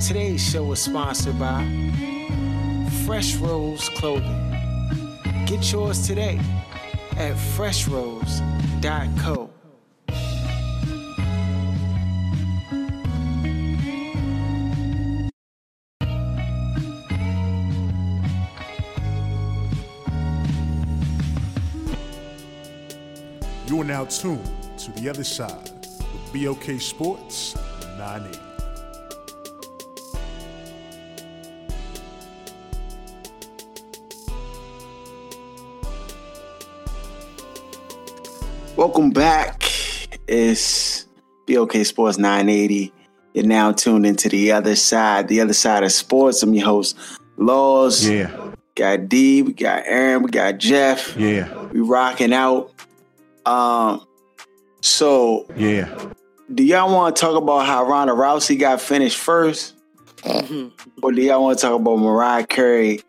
Today's show is sponsored by Fresh Rose Clothing. Get yours today at freshrose.co. You are now tuned to the other side with BLK Sports 980. Welcome back. It's BLK Sports 980. You're now tuned into the other side, the other side of sports. I'm your host, Laws. Yeah, Got D, we got Aaron, we got Jeff. yeah, We rocking out. Um, so yeah. do y'all want to talk about how Ronda Rousey got finished first? or do y'all want to talk about Mariah Carey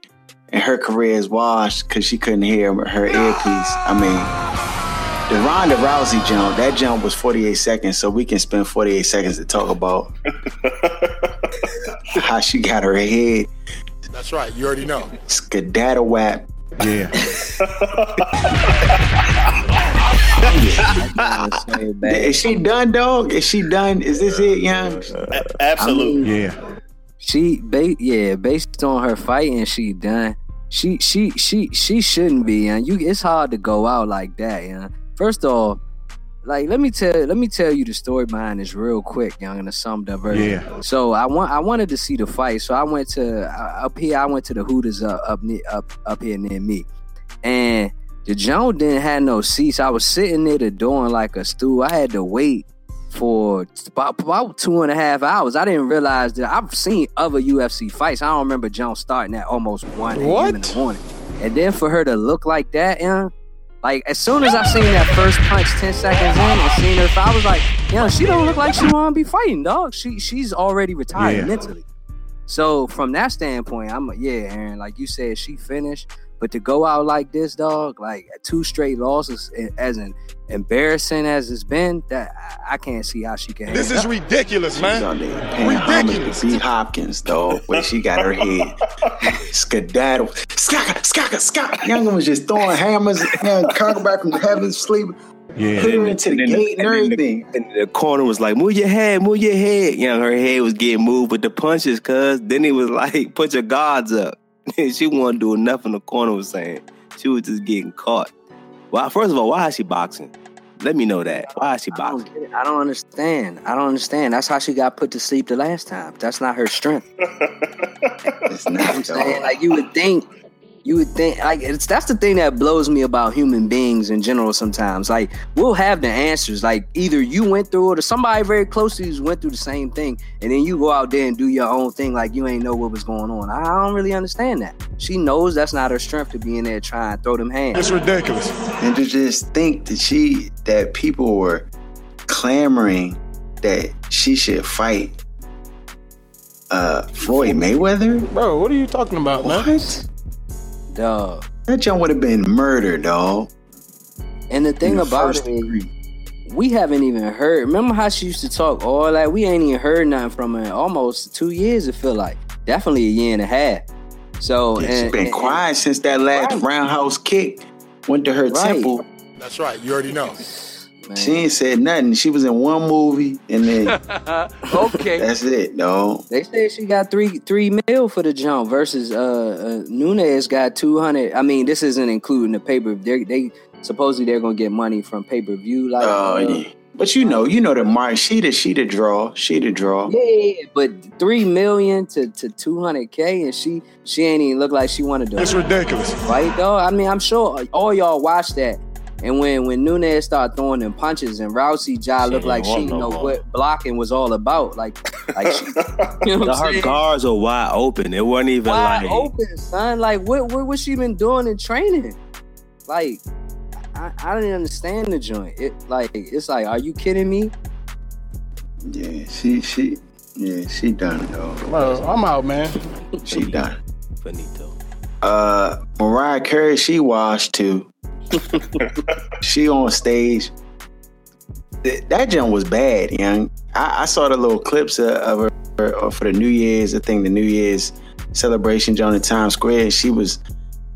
and her career is washed because she couldn't hear her earpiece? I mean, the Ronda Rousey jump, that jump was 48 seconds, so we can spend 48 seconds to talk about how she got her head That's right. You already know. skedaddle whap. Yeah. Is she done, dog? Is she done? Is this it, young? Absolutely. Yeah. She, ba- yeah, based on her fighting, she done. She, she, she, she shouldn't be. And you, it's hard to go out like that. You know? First off, like let me tell, let me tell you the story behind this real quick, young, in a summed up version. Yeah. So I want, I wanted to see the fight. So I went to uh, up here. I went to the Hooters uh, up up up here near me, and the Joan didn't have no seats. I was sitting near the door in like a stool. I had to wait for about, about two and a half hours. I didn't realize that I've seen other UFC fights. I don't remember Joan starting at almost one a.m. in the morning, and then for her to look like that, yeah. Like as soon as I seen that first punch, ten seconds in, and seen her, I was like, "Yeah, she don't look like she want to be fighting, dog. She she's already retired Yeah. mentally." So from that standpoint, I'm yeah, Aaron. Like you said, she finished, but to go out like this, dog, like two straight losses, as an embarrassing as it's been, that I- I can't see how she can. This handle is ridiculous, She's man. on there paying homage Ridiculous. to B. Hopkins, dog, where she got her head skedaddle. Skaka, skaka, skaka. Youngin was just throwing hammers, and coming back from the heavens, sleep, Yeah. put her into the And then- gate and and the- everything. And the corner was like, move your head, move your head. You know, her head was getting moved with the punches, cuz. Then he was like, put your guards up. she wasn't doing nothing the corner was saying. She was just getting caught. Well, first of all, why is she boxing? Let me know that. Why is she I boxing? don't, get it. I don't understand. I don't understand. That's how she got put to sleep the last time. That's not her strength. It's You know what I'm saying? Like you would think, you would think like it's that's the thing that blows me about human beings in general. Sometimes, like we'll have the answers. Like either you went through it or somebody very close to you went through the same thing, and then you go out there and do your own thing, like you ain't know what was going on. I, I don't really understand that. She knows that's not her strength to be in there trying to throw them hands. It's ridiculous. And to just think that she, that people were clamoring that she should fight uh, Floyd Mayweather. Bro, what are you talking about, man? What? Dog. That jump would have been murdered, dog. And the thing the about first it is, degree. we haven't even heard. Remember how she used to talk all like We ain't even heard nothing from her in almost two years. It feel like definitely a year and a half. So Yeah, she and- been and- quiet since that last Right. roundhouse kick went to her Right. temple. That's right. You already know. Man. She ain't said nothing. She was in one movie and then okay. that's it, dog. They said she got three three mil for the jump versus uh, uh Nunes got two hundred. I mean, this isn't including the paper. They they supposedly they're gonna get money from pay per view. Like, Oh uh, yeah. But you know, you know the mark. She the she the draw. She the draw. yeah, yeah, yeah, but three million to to two hundred k, and she she ain't even look like she wanted to It's ridiculous. right? though. I mean, I'm sure all y'all watched that. And when when Nunes started throwing them punches and Rousey jaw She looked like she want didn't no know more. what blocking was all about. Like like she, you know what Her saying? guards are wide open. It wasn't even wide like open, son. Like, what, what, what she been doing in training? Like, I, I didn't understand the joint. It, like, it's like, are you kidding me? Yeah, she she yeah, she done though. Bro, I'm out, man. She done. finito. Uh Mariah Carey, she washed too. She on stage. Th- That jump was bad, young. I, I saw the little clips of, of her or for the New Year's. I think the New Year's celebration joint in Times Square. She was,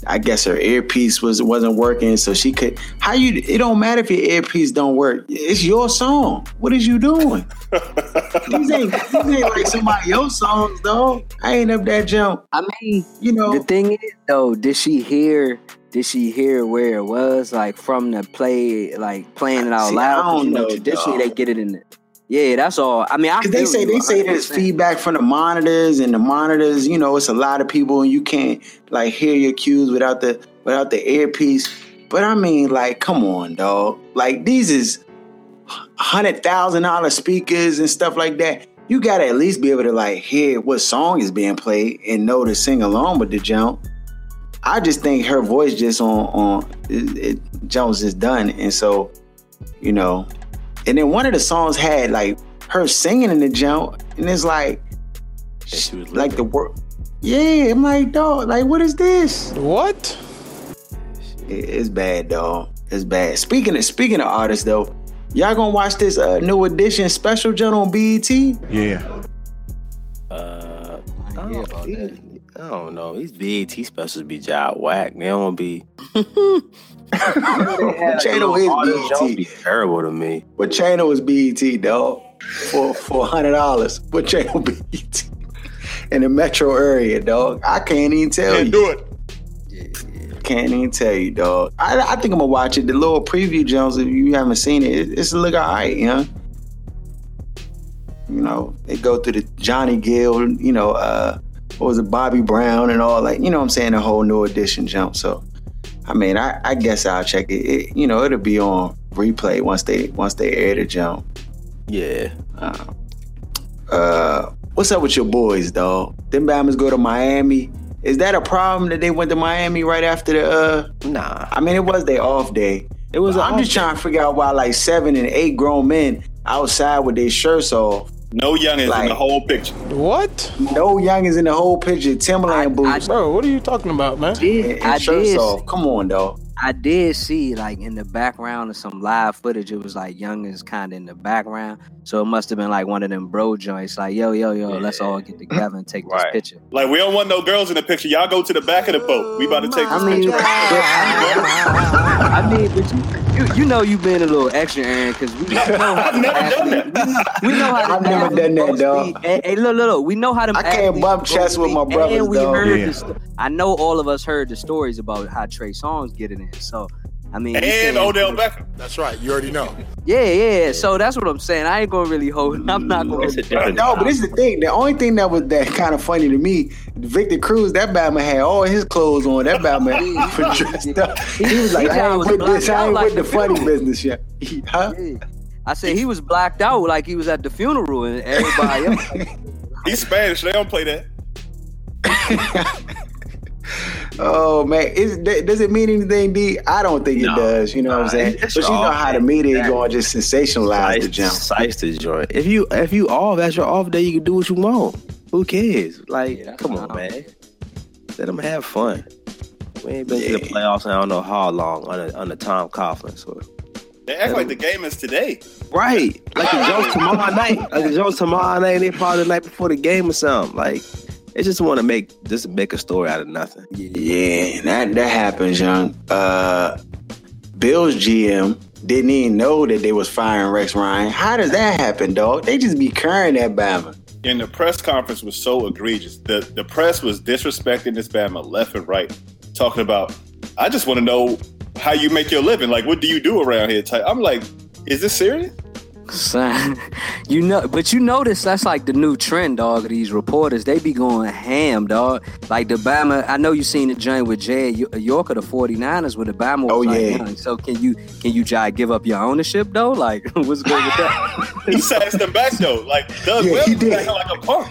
I guess her earpiece was wasn't working, so she could. How you? It don't matter if your earpiece don't work. It's your song. What is you doing? these ain't these ain't like somebody else's songs, though. I ain't up that jump. I mean, You know, the thing is though, did she hear? Did she hear where it was like from the play, like playing it out See, I don't you know, traditionally dog. they get it in the. Yeah, that's all. I mean, I they say they say there's feedback from the monitors, and the monitors, you know, it's a lot of people, and you can't like hear your cues without the without the earpiece. But I mean, like, come on, dog. Like these is hundred thousand dollar speakers and stuff like that. You gotta at least be able to like hear what song is being played and know to sing along with the jump. I just think her voice just on on it, it, Jones is done, and so you know. And then one of the songs had like her singing in the jump, and it's like, she was like the word. Yeah, I'm like, dog, like what is this? What? It- It's bad, dog. It's bad. Speaking of speaking of artists though, y'all gonna watch this uh, new edition special jump on BET? Yeah. Uh, I I hear don't, about he- that. I don't know. These BET specials be job whack. They don't be. Channel is jokes BET. terrible to me. What channel is BET, dog? For for hundred dollars. What channel BET? In the metro area, dog. I can't even tell Can't you. do it. Can't even tell you, dog. I, I think I'm gonna watch it. The little preview, Jones. If you haven't seen it, it it's a look alright, you know. You know, they go through the Johnny Gill, you know, uh, what was it, Bobby Brown, and all like, you know, what I'm saying the whole new edition jump. So, I mean, I, I guess I'll check it. it. You know, it'll be on replay once they once they air the jump. Yeah. Uh, what's up with your boys, dog? Them Bama's go to Miami. Is that a problem that they went to Miami right after the? uh Nah. I mean, it was their off day. It was. I'm just trying to figure out why like seven and eight grown men outside with their shirts off. No youngins Like- in the whole picture. What? No youngins in the whole picture. Timberland boots Bro, what are you talking about, man? and, and I shirts did. off. Come on, dog. I did see like in the background of some live footage, it was like Young youngins kind of in the background. So it must have been like one of them bro joints, like yo, yo, yo, let's all get together and take Right. this picture. Like we don't want no girls in the picture. Y'all go to the back of the boat. We about to take this I mean, picture. I mean, but you, you, you know, you've been a little extra, Aaron, because we know how I've never done we know, we know how I've never done that, supposed dog. Hey, hey, look, look, look, we know how to. I can't bump supposed chest with my brothers, and we dog. heard Yeah. the sto- I know all of us heard the stories about how Trey Songz get it in. So, I mean, And can't- Odell Beckham. That's right. You already know. Yeah, yeah. So that's what I'm saying. I ain't gonna really hold. I'm not gonna. It's a. No, but this is the thing. The only thing that was that kind of funny to me, Victor Cruz, that Batman had all his clothes on. That Batman was dressed up. He was like, He I ain't was with this. I ain't like with the the funny film. business yet. Huh? Yeah. I said he was blacked out like he was at the funeral and everybody else. He's Spanish. They don't play that. Oh man, is, does it mean anything, D? I don't think No. it does. You know what I'm saying? it's But you know all- how the media is going to just sensationalize the Size, jump. size the joint. If you if you off, that's your off day. You can do what you want. Who cares? Like, Yeah, come on, man. Let them have fun. We ain't been to the playoffs. in I don't know how long under under Tom Coughlin. So They act like the game is today. right, like the Jones tomorrow night. Like the Jones tomorrow night. They probably the night before the game or something. Like they just want to make just make a story out of nothing. Yeah, that that happens, young. Uh, Bills GM didn't even know that they was firing Rex Ryan. How does that happen, dog? They just be carrying that Bama. And the press conference was so egregious. The the press was disrespecting this Bama left and right, talking about. I just want to know how you make your living. Like, what do you do around here? Type. I'm like, is this serious? Son, you know, but you notice that's like the new trend, dog. Of these reporters, they be going ham, dog. Like the Bama, I know you seen the joint with Jed York of the 49ers with the Bama. Oh, like, yeah. "Young, So can you can you try give up your ownership though? Like, what's good with that? He sassed them back though. Like Doug Yeah, did. like a punk.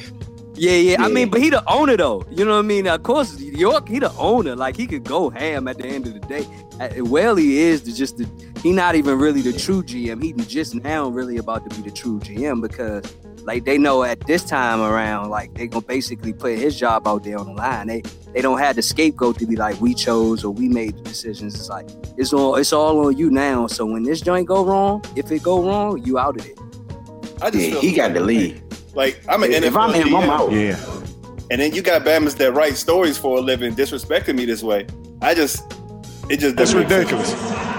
Yeah, yeah. I mean, but he the owner though. You know what I mean? Of course, York, he the owner. Like he could go ham at the end of the day. Well, he is the, just the. He not even really the true GM. He just now really about to be the true GM because like they know at this time around, like they gonna basically put his job out there on the line. They they don't have the scapegoat to be like we chose or we made the decisions. It's like it's all it's all on you now. So when this joint go wrong, if it go wrong, you out of it. I just Yeah, he got type the of lead. Way. Like I'm an If NFL I'm him, I'm out. Yeah. and then you got Bama's that write stories for a living, disrespecting me this way. I just, it just It's doesn't sense. ridiculous.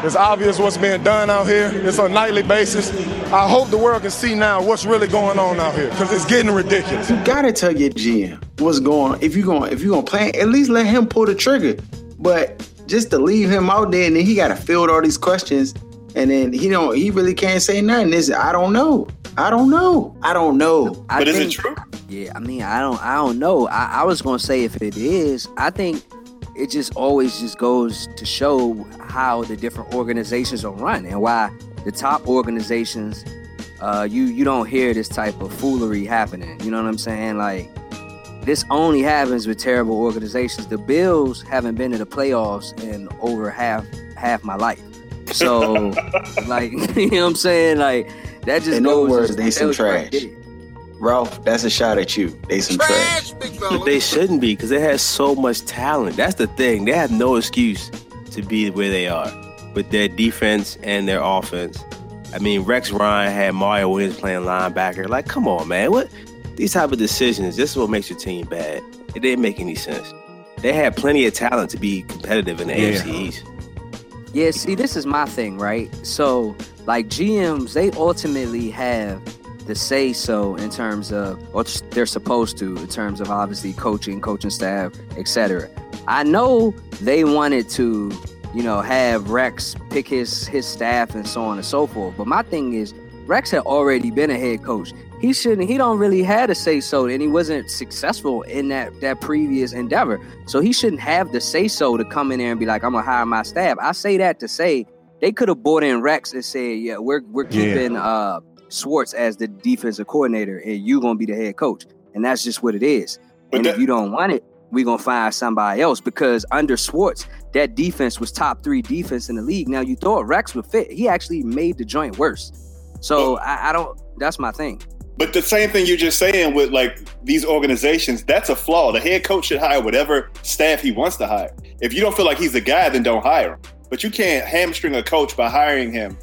It's obvious what's being done out here. It's on a nightly basis. I hope the world can see now what's really going on out here because it's getting ridiculous. You gotta tell your GM what's going. If you're going, if you're gonna plan, at least let him pull the trigger. But just to leave him out there and then he gotta field all these questions, and then he don't, he really can't say nothing. Is I don't know. I don't know. I don't know. I But is it true? Yeah, I mean, I don't, I don't know. I, I was gonna say if it is, I think it just always just goes to show how the different organizations are run and why the top organizations, uh, you you don't hear this type of foolery happening. You know what I'm saying? Like this only happens with terrible organizations. The Bills haven't been to the playoffs in over half half my life. So, like, you know what I'm saying? Like that just In other words, they some tell you right trash. Ralph, that's a shot at you. They some trash. But they shouldn't be because they have so much talent. That's the thing. They have no excuse to be where they are with their defense and their offense. I mean, Rex Ryan had Mario Williams playing linebacker. Like, come on, man. What these type of decisions? This is what makes your team bad. It didn't make any sense. They had plenty of talent to be competitive in the Yeah. AFC East. Yeah, see, this is my thing, right? So, like GMs, they ultimately have the say so in terms of, or they're supposed to, in terms of obviously coaching, coaching staff, etc. I know they wanted to, you know, have Rex pick his his staff and so on and so forth. But my thing is, Rex had already been a head coach. He shouldn't. He don't really had to say so, and he wasn't successful in that that previous endeavor. So he shouldn't have the say so to come in there and be like, "I'm gonna hire my staff." I say that to say they could have brought in Rex and said, "Yeah, we're we're Yeah. keeping uh, Schwartz as the defensive coordinator, and you gonna be the head coach." And that's just what it is. But and that- if you don't want it, we gonna find somebody else because under Schwartz, that defense was top three defense in the league. Now you thought Rex would fit. He actually made the joint worse. So I, I don't. That's my thing. But the same thing you're just saying with like these organizations, that's a flaw. The head coach should hire whatever staff he wants to hire. If you don't feel like he's the guy, then don't hire him. But you can't hamstring a coach by hiring him,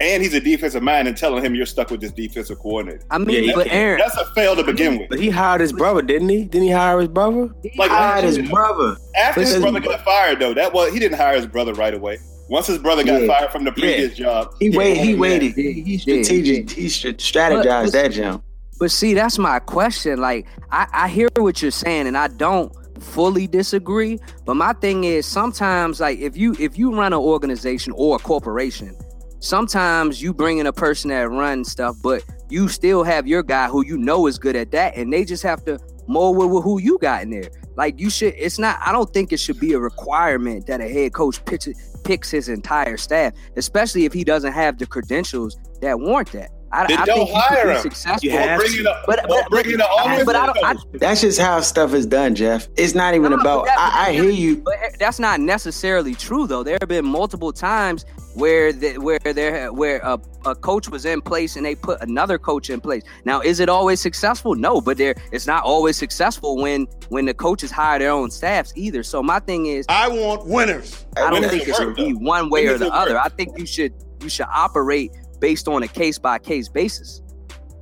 and he's a defensive mind and telling him you're stuck with this defensive coordinator. I mean, Yeah, but. Aaron, That's a fail to begin with. But he hired his brother, didn't he? Didn't he hire his brother? Like Hired his brother. after his Listen- brother got fired, though, that was he didn't hire his brother right away. Once his brother got Yeah. fired from the previous job, He yeah, waited. He yeah. waited. He, he Yeah, strategic. He should strategized that jump. But see, that's my question. Like, I, I hear what you're saying, and I don't fully disagree. But my thing is, sometimes, like, if you if you run an organization or a corporation, sometimes you bring in a person that runs stuff, but you still have your guy who you know is good at that, and they just have to mold with, with who you got in there. Like, you should. It's not. I don't think it should be a requirement that a head coach pitch, picks his entire staff, especially if he doesn't have the credentials that warrant that. I, Then I don't think hire be him. Successful. You have bring to. in a, But- or but- bring in an but- but I don't- I- coach. That's just how stuff is done, Jeff. It's not even No, about. that- I, I hear you. But that's not necessarily true, though. There have been multiple times where the, where there where a, a coach was in place and they put another coach in place. Now, is it always successful? No, but there it's not always successful when when the coaches hire their own staffs either. So my thing is, I want winners. I don't When does think it it should be one way When or the other. work? I think you should you should operate based on a case by case basis.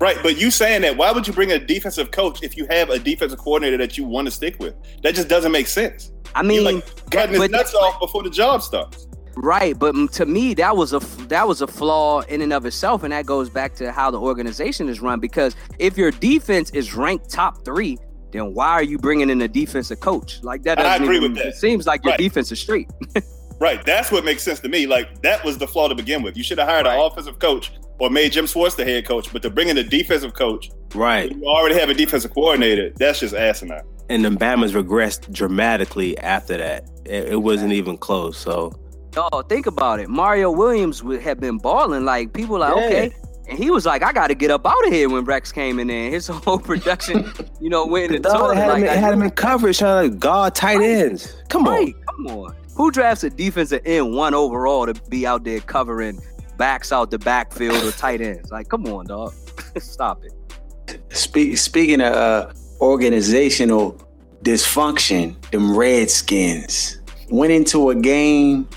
Right, but you saying that, why would you bring a defensive coach if you have a defensive coordinator that you want to stick with? That just doesn't make sense. I mean, like cutting his nuts off before the job starts. Right, but to me, that was a that was a flaw in and of itself, and that goes back to how the organization is run. Because if your defense is ranked top three, then why are you bringing in a defensive coach? Like that I doesn't agree even, with that. It seems like your Right. defense is straight. Right, that's what makes sense to me. Like that was the flaw to begin with. You should have hired Right. an offensive coach or made Jim Schwartz the head coach. But to bring in a defensive coach, Right. you already have a defensive coordinator. That's just asinine. And the Bama's regressed dramatically after that. It, it wasn't even close. So Oh, think about it. Mario Williams would have been balling. Like people like Yeah. okay. And he was like, I got to get up out of here when Rex came in there. His whole production, you know, went in the Dog toilet. had, Like, him, I- had him in coverage trying to guard tight ends. Come on. Right, come on. Who drafts a defensive end one overall to be out there covering backs out the backfield or tight ends? Like, come on, dog. Stop it. Speak, speaking of uh, organizational dysfunction, them Redskins went into a game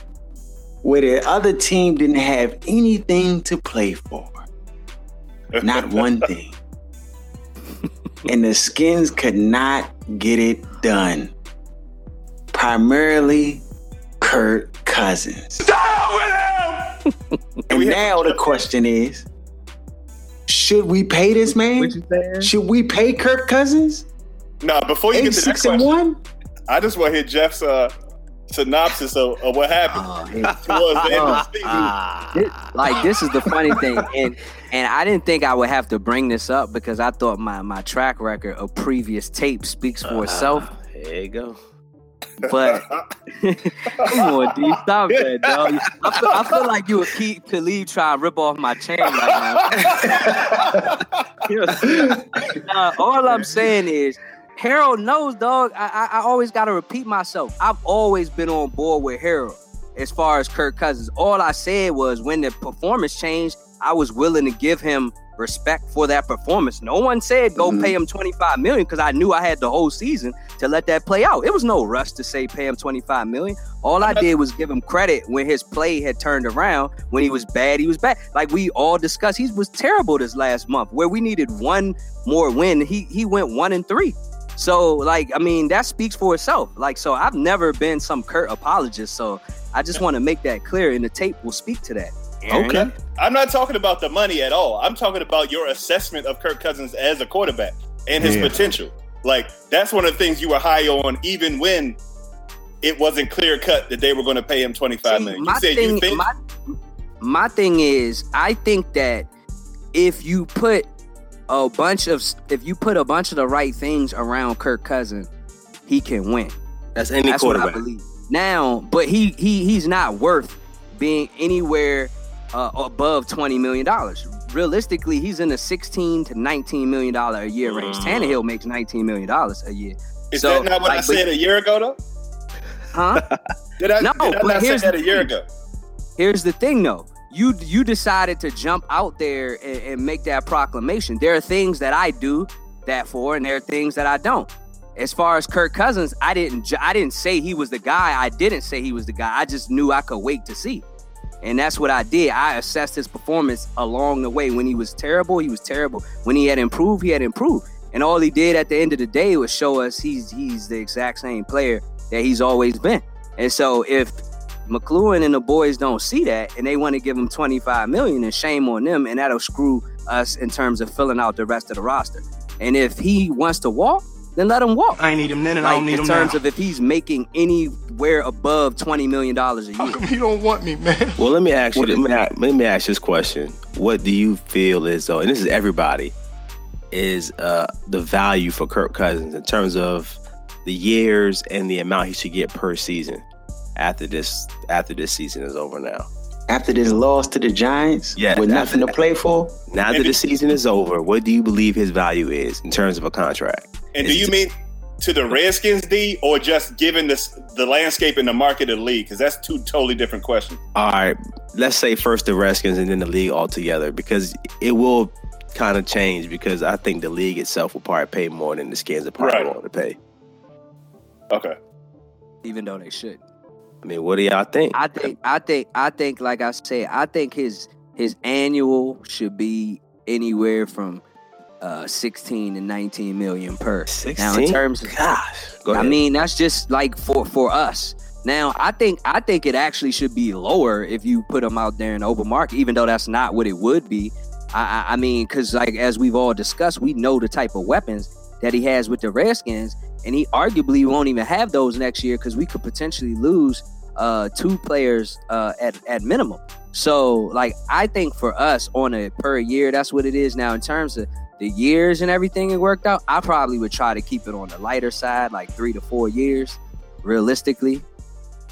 where the other team didn't have anything to play for. Not one thing. and the Skins could not get it done. Primarily Kirk Cousins. and now the question is should we pay this man? What you saying? Should we pay Kirk Cousins? Nah, before you Eight, get to that six, and question, one? I just want to hear Jeff's uh, synopsis of, of what happened Oh, towards the end of the season. Thi- like this is the funny thing and and i didn't think i would have to bring this up because i thought my my track record of previous tape speaks for itself There you go. But come on d stop that dog. I feel, I feel like you would keep Khalid trying to rip off my chain right now. You know, uh, all i'm saying is harold knows dog i i, I always got to repeat myself. I've always been on board with harold as far as Kirk Cousins. All I said was when the performance changed, I was willing to give him respect for that performance. No one said go Mhm. pay him 25 million because I knew I had the whole season to let that play out. It was no rush to say pay him 25 million. All I did was give him credit when his play had turned around. When he was bad, he was bad. Like we all discussed, he was terrible this last month where we needed one more win. He he went one and three. So like I mean that speaks for itself. Like so I've never been some Kurt apologist. So I just want to make that clear, and the tape will speak to that. Aaron. Okay. I'm not talking about the money at all. I'm talking about your assessment of Kirk Cousins as a quarterback and his Yeah. potential. Like that's one of the things you were high on, even when it wasn't clear cut that they were going to pay him 25 See, million. You my said thing, you think my, my thing is, I think that if you put a bunch of if you put a bunch of the right things around Kirk Cousins, he can win. That's any That's what I quarterback. believe. Now, but he he he's not worth being anywhere uh, above twenty million dollars. Realistically, he's in the sixteen to nineteen million dollar a year range. Mm. Tannehill makes nineteen million dollars a year. is so, that not what I like, but- said a year ago though? Huh? Did I, No, did I but not say here's that a year thing. ago? Here's the thing, though. You you decided to jump out there and, and make that proclamation. There are things that I do that for, and there are things that I don't. As far as Kirk Cousins, I didn't I didn't say he was the guy. I didn't say he was the guy. I just knew I could wait to see, and that's what I did. I assessed his performance along the way. When he was terrible, he was terrible. When he had improved, he had improved. And all he did at the end of the day was show us he's he's the exact same player that he's always been. And so if McCloughan and the boys don't see that and they want to give him 25 million and shame on them and that'll screw us in terms of filling out the rest of the roster. And if he wants to walk, then let him walk. I ain't need him then and I don't need him in terms now. of if he's making anywhere above 20 million dollars a year, How year. come you don't want me, man? Well, let me ask you. Let me, let me ask this question: What do you feel is though, and this is everybody, is uh, the value for Kirk Cousins in terms of the years and the amount he should get per season after this after this season is over now? After this loss to the Giants, Yeah, with after nothing to play for, Now that the season is over, what do you believe his value is in terms of a contract? And do you it- mean to the Redskins D or just given this the landscape in the market of the league? Because that's two totally different questions. All right, let's say first the Redskins and then the league altogether, because it will kind of change. Because I think the league itself will probably pay more than the Skins are probably Right. willing to pay. Okay. Even though they should. I mean, what do y'all think? I think I think I think like I said, I think his his annual should be anywhere from uh 16 to 19 million per. Now in terms of Gosh, go I mean, that's just like for for us. Now, I think I think it actually should be lower if you put them out there in the open market, even though that's not what it would be. I, I, I mean, because like as we've all discussed, we know the type of weapons that he has with the Redskins, and he arguably won't even have those next year because we could potentially lose uh, two players uh, at at minimum. So, like, I think for us on a per year, that's what it is now. In terms of the years and everything it worked out, I probably would try to keep it on the lighter side, like three to four years, realistically.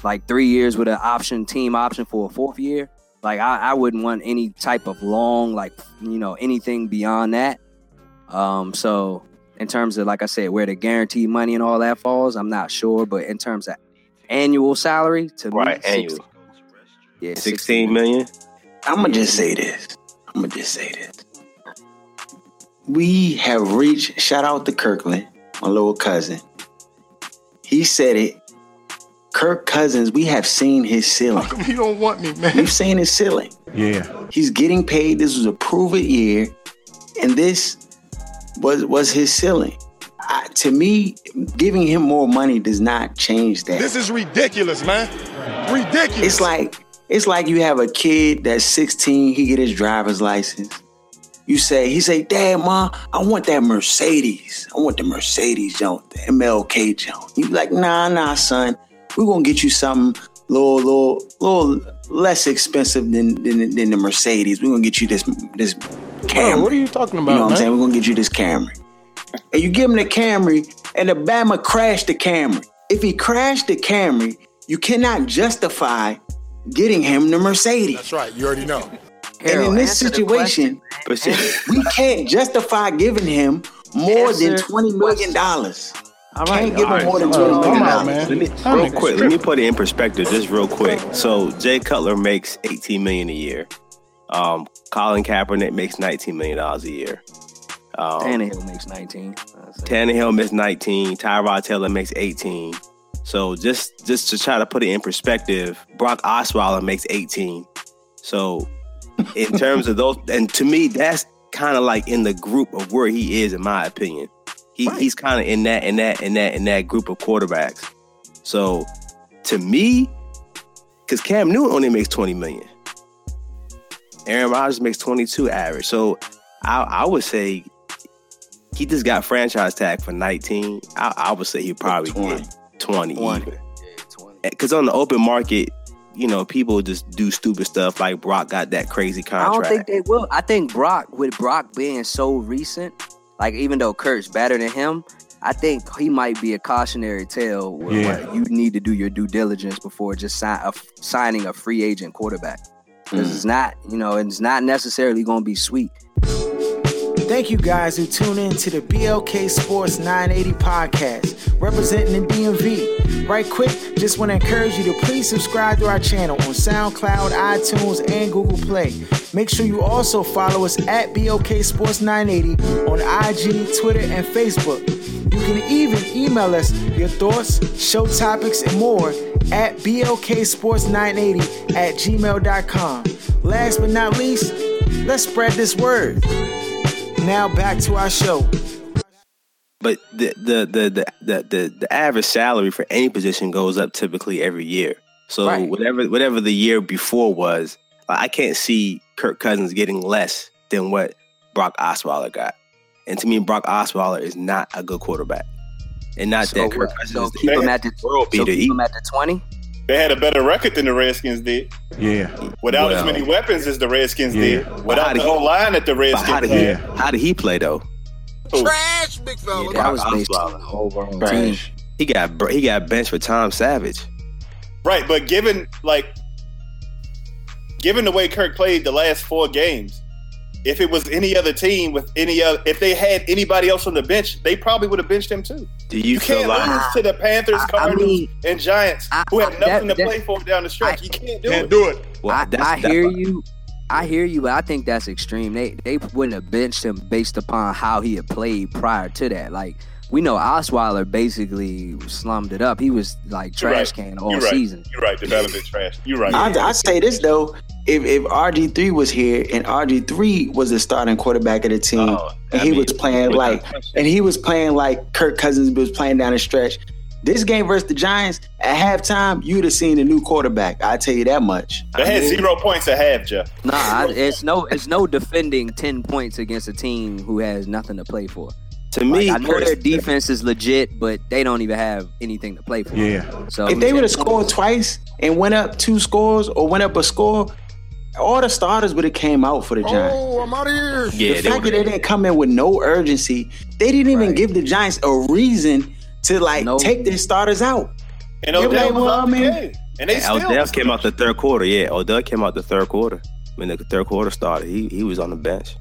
Like three years with an option, team option for a fourth year. Like I, I wouldn't want any type of long, like you know, anything beyond that. Um, so in terms of like I said, where the guaranteed money and all that falls, I'm not sure. But in terms of annual salary, to right, me, annual, six- yeah, 16 million. I'm gonna just say this. I'm gonna just say this. We have reached. Shout out to Kirkland, my little cousin. He said it. Kirk Cousins, we have seen his ceiling. How come you don't want me, man? We've seen his ceiling. Yeah. He's getting paid. This was a prove it year. And this was was his ceiling. I, to me, giving him more money does not change that. This is ridiculous, man. Ridiculous. It's like it's like you have a kid that's 16, he get his driver's license. You say, he say, Dad, Mom, I want that Mercedes. I want the Mercedes joint, the MLK joint. You be like, nah, nah, son. We're gonna get you something little, little, little less expensive than than, than the Mercedes. We're gonna get you this this Camry. Bro, what are you talking about, You know what I'm saying? We're gonna get you this Camry. And you give him the Camry, and the Bama crashed the Camry. If he crashed the Camry, you cannot justify getting him the Mercedes. That's right. You already know. And in this situation, But see, we can't justify giving him more than twenty million dollars. All right, Can't give all him more than Come twenty on, million come on, dollars. man. let me real quick. Let me put it in perspective, just real quick. So Jay Cutler makes 18 million a year. Um, Colin Kaepernick makes 19 million dollars a year. Um, Tannehill makes 19. That's it. Tannehill makes 19. Tyrod Taylor makes 18. So just just to try to put it in perspective, Brock Osweiler makes 18. So in terms of those, and to me, that's kind of like in the group of where he is, in my opinion. He, He's kind of in that, in that, in that, in that group of quarterbacks. So to me, because Cam Newton only makes 20 million. Aaron Rodgers makes 22 average. So I, I would say he just got franchise tag for 19. I, I would say he probably 20. get 20, 20. even. Because on the open market, you know, people just do stupid stuff like Brock got that crazy contract. I don't think they will. I think Brock, with Brock being so recent, like even though Kurt's better than him, I think he might be a cautionary tale where, Yeah. where you need to do your due diligence before just sign, uh, signing a free agent quarterback. Because it's not, you know, it's not necessarily going to be sweet. Thank you guys who tune in to the BLK Sports 980 podcast, representing the DMV. Right quick, just want to encourage you to please subscribe to our channel on SoundCloud, iTunes, and Google Play. Make sure you also follow us at BLK Sports 980 on IG, Twitter, and Facebook. You can even email us your thoughts, show topics, and more at blksports980 at gmail.com. Last but not least, let's spread this word. Now back to our show. But the the the the the, the, the average salary for any position goes up typically every year. So Right. whatever whatever the year before was, I can't see Kirk Cousins getting less than what Brock Osweiler got. And to me, Brock Osweiler is not a good quarterback. And not So, that Kirk Cousins so is keep the him at the world so beater. keep him at the 20. They had a better record than the Redskins did. Yeah. Without as many weapons as the Redskins Yeah. did. Without did the he- whole line that the Redskins how did had. Yeah. how did he play though? Trash, big Yeah, fella. that was Brock based on Osweiler. the overall team. Trash. He got br- he got benched for Tom Savage. Right, but given like given the way Kirk played the last four games, if it was any other team with any other if they had anybody else on the bench, they probably would have benched him too. Do you, You can't like lose to the Panthers, I- I mean, and Giants I- who have nothing that- to that- play for down the stretch. I- you can't do Can't it. do it. well, I, I hear why- you. I hear you, but I think that's extreme. They they wouldn't have benched him based upon how he had played prior to that. Like we know Osweiler basically slummed it up. He was like trash right. can all You're right. season. You're right. Development trash. You're right. I I say this though, if if RG three was here and RG three was the starting quarterback of the team, Oh, and he mean, was playing like, and he was playing like Kirk Cousins was playing down the stretch. This game versus the Giants at halftime, you'd have seen a new quarterback. I tell you that much. they had zero points at half, Jeff. Nah, I, it's no it's no defending ten points against a team who has nothing to play for. to me, I know their defense is legit, but they don't even have anything to play for. Yeah. So If they would have scored twice and went up two scores or went up a score, all the starters would have came out for the oh, Giants. Oh, I'm out of here. yeah, the they fact that they didn't come in with no urgency, they didn't even Right. give the Giants a reason to like No. take their starters out. And Yeah, but Odell they was were, out I the mean- game. And they And still Odell came out the third quarter. Yeah, Odell came out the third quarter. When the third quarter started, he he was on the bench.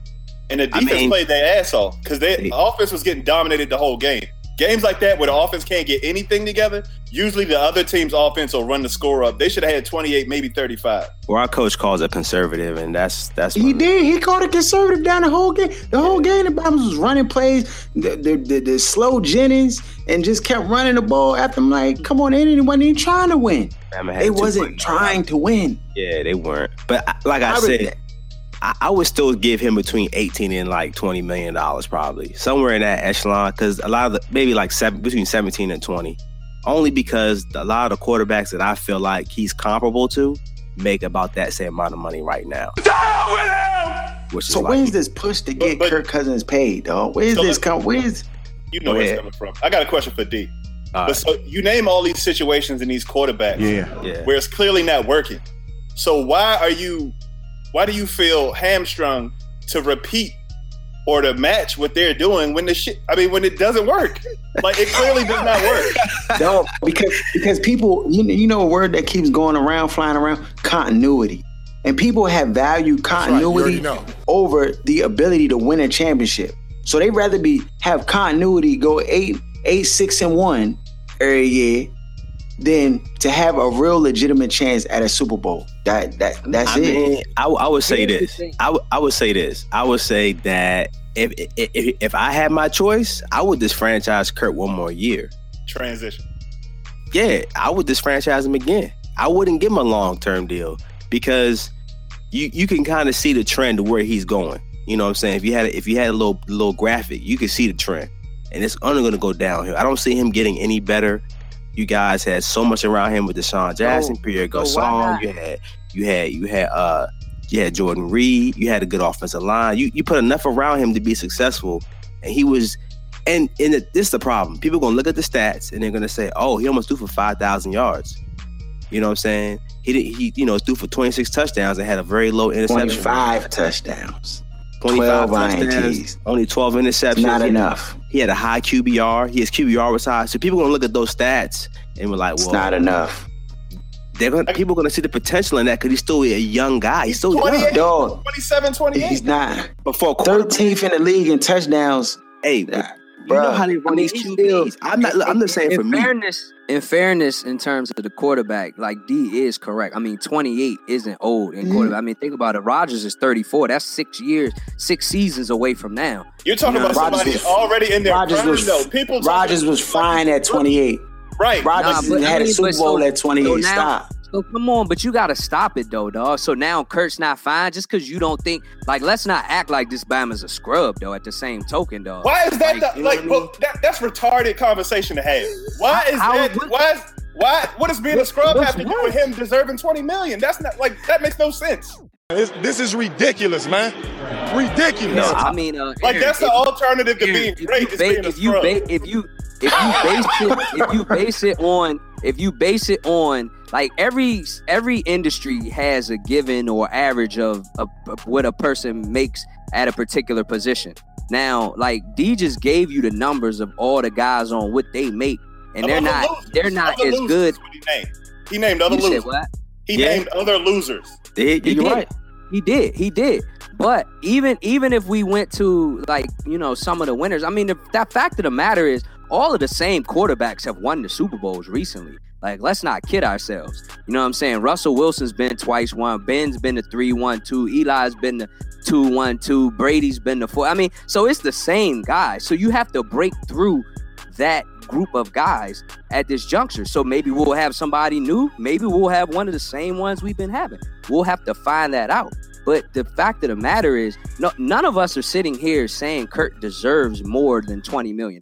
And the I defense mean- played their ass off because their They- offense was getting dominated the whole game. Games like that where the offense can't get anything together, usually the other team's offense will run the score up. They should have had 28, maybe 35. Well, our coach calls it conservative, and that's that's He did. He called it conservative down the whole game. The whole game, the Bama's was running plays, the the, the, the slow Jennings, and just kept running the ball after him. Like, come on, they didn't wasn't even trying to win. Bama They wasn't trying to win. Yeah, they weren't. But like I I said, re- I, I would still give him between 18 and like 20 million dollars, probably somewhere in that echelon. Because a lot of the maybe like seven between 17 and 20, only because a lot of the quarterbacks that I feel like he's comparable to make about that same amount of money right now. Which is So like, where's this push to get but- Kirk Cousins paid, dog? Where's So this let- come? Where's You know Go where it's coming from. I got a question for D. All But right. so you name all these situations and these quarterbacks Yeah. yeah. where it's clearly not working. So why are you why do you feel hamstrung to repeat or to match what they're doing when the shit I mean when it doesn't work? Like it clearly does not work. no? Because because people, you know, you know, a word that keeps going around, flying around, continuity, and people have valued right, continuity know. over the ability to win a championship. So they rather be have continuity, go eight, eight, six, and one every year, than to have a real legitimate chance at a Super Bowl. That that that's I it. mean, I, w- I would say this. thing. I would- I would say this. I would say that if, if if I had my choice, I would disfranchise Kurt one more year. Transition. Yeah, I would disfranchise him again. I wouldn't give him a long term deal because you you can kind of see the trend of where he's going. You know what I'm saying? If you had if you had a little little graphic, you could see the trend, and it's only going to go downhill. I don't see him getting any better. You guys had so much around him with DeSean Jackson, Pierre so Garcon. not? You had you had you had uh you had Jordan Reed. You had a good offensive line. You you put enough around him to be successful, and he was. And and it- this is the problem. People gonna look at the stats and they're gonna say, "Oh, he almost threw for five thousand yards." You know what I'm saying? He didn't. He you know threw for 26 touchdowns and had a very low interception. rate. Twenty-five touchdowns, 25 12 touchdowns, INTs. only 12 interceptions. Not He had- enough. He had a high QBR. His QBR was high. So people gonna look at those stats and we're like, It's not enough. they're gonna people gonna see the potential in that because he's still a young guy. He's still young. 28, Dog, 27, 28. he's not. But for Thirteenth in the league in touchdowns. hey, Nah, you know how they run I mean, these he's QBs. I'm not. I'm just saying in for me. fairness, in fairness, in terms of the quarterback, like D is correct. I mean, 28 isn't old in Mhm. quarterback. I mean, think about it. Rodgers is 34. That's six years, six seasons away from now. You're talking You know, about Rodgers somebody was- already in there. Rodgers prime, was though. People talking- Rodgers was fine at 28. right. Rodgers Nah, but had I a mean, Super Bowl so- at 28. so now- Stop. So come on, but you gotta stop it though, dog. So now Kurt's not fine just because you don't think like let's not act like this Bama's a scrub though. At the same token, dog. Why is that Like, the, like what I mean? well, that, that's retarded conversation to have? Why is How- that what- why is why what does being a scrub have to do with him deserving 20 million? That's not like that makes no sense. This, this is ridiculous, man. Ridiculous. No, I mean, uh, Like Aaron, that's the alternative to Aaron, being if great you is ba- being a if you scrub. ba- if you if you base it if you base it on if you base it on like every every industry has a given or average of, of, of what a person makes at a particular position. Now, like D just gave you the numbers of all the guys on what they make, and they're not losers. they're not Other as good. what He named. He named other You said losers. what? He Yeah. named other losers. Yeah, He you're did. right. He did. He did. But even even if we went to like you know some of the winners, I mean the that fact of the matter is all of the same quarterbacks have won the Super Bowls recently. Like let's not kid ourselves. You know what I'm saying? Russell Wilson's been twice one. Ben's been the three one two. Eli's been the two one two. Brady's been the four. I mean, so it's the same guy. So you have to break through that group of guys at this juncture. So maybe we'll have somebody new. Maybe we'll have one of the same ones we've been having. We'll have to find that out. But the fact of the matter is, no, none of us are sitting here saying Kurt deserves more than twenty million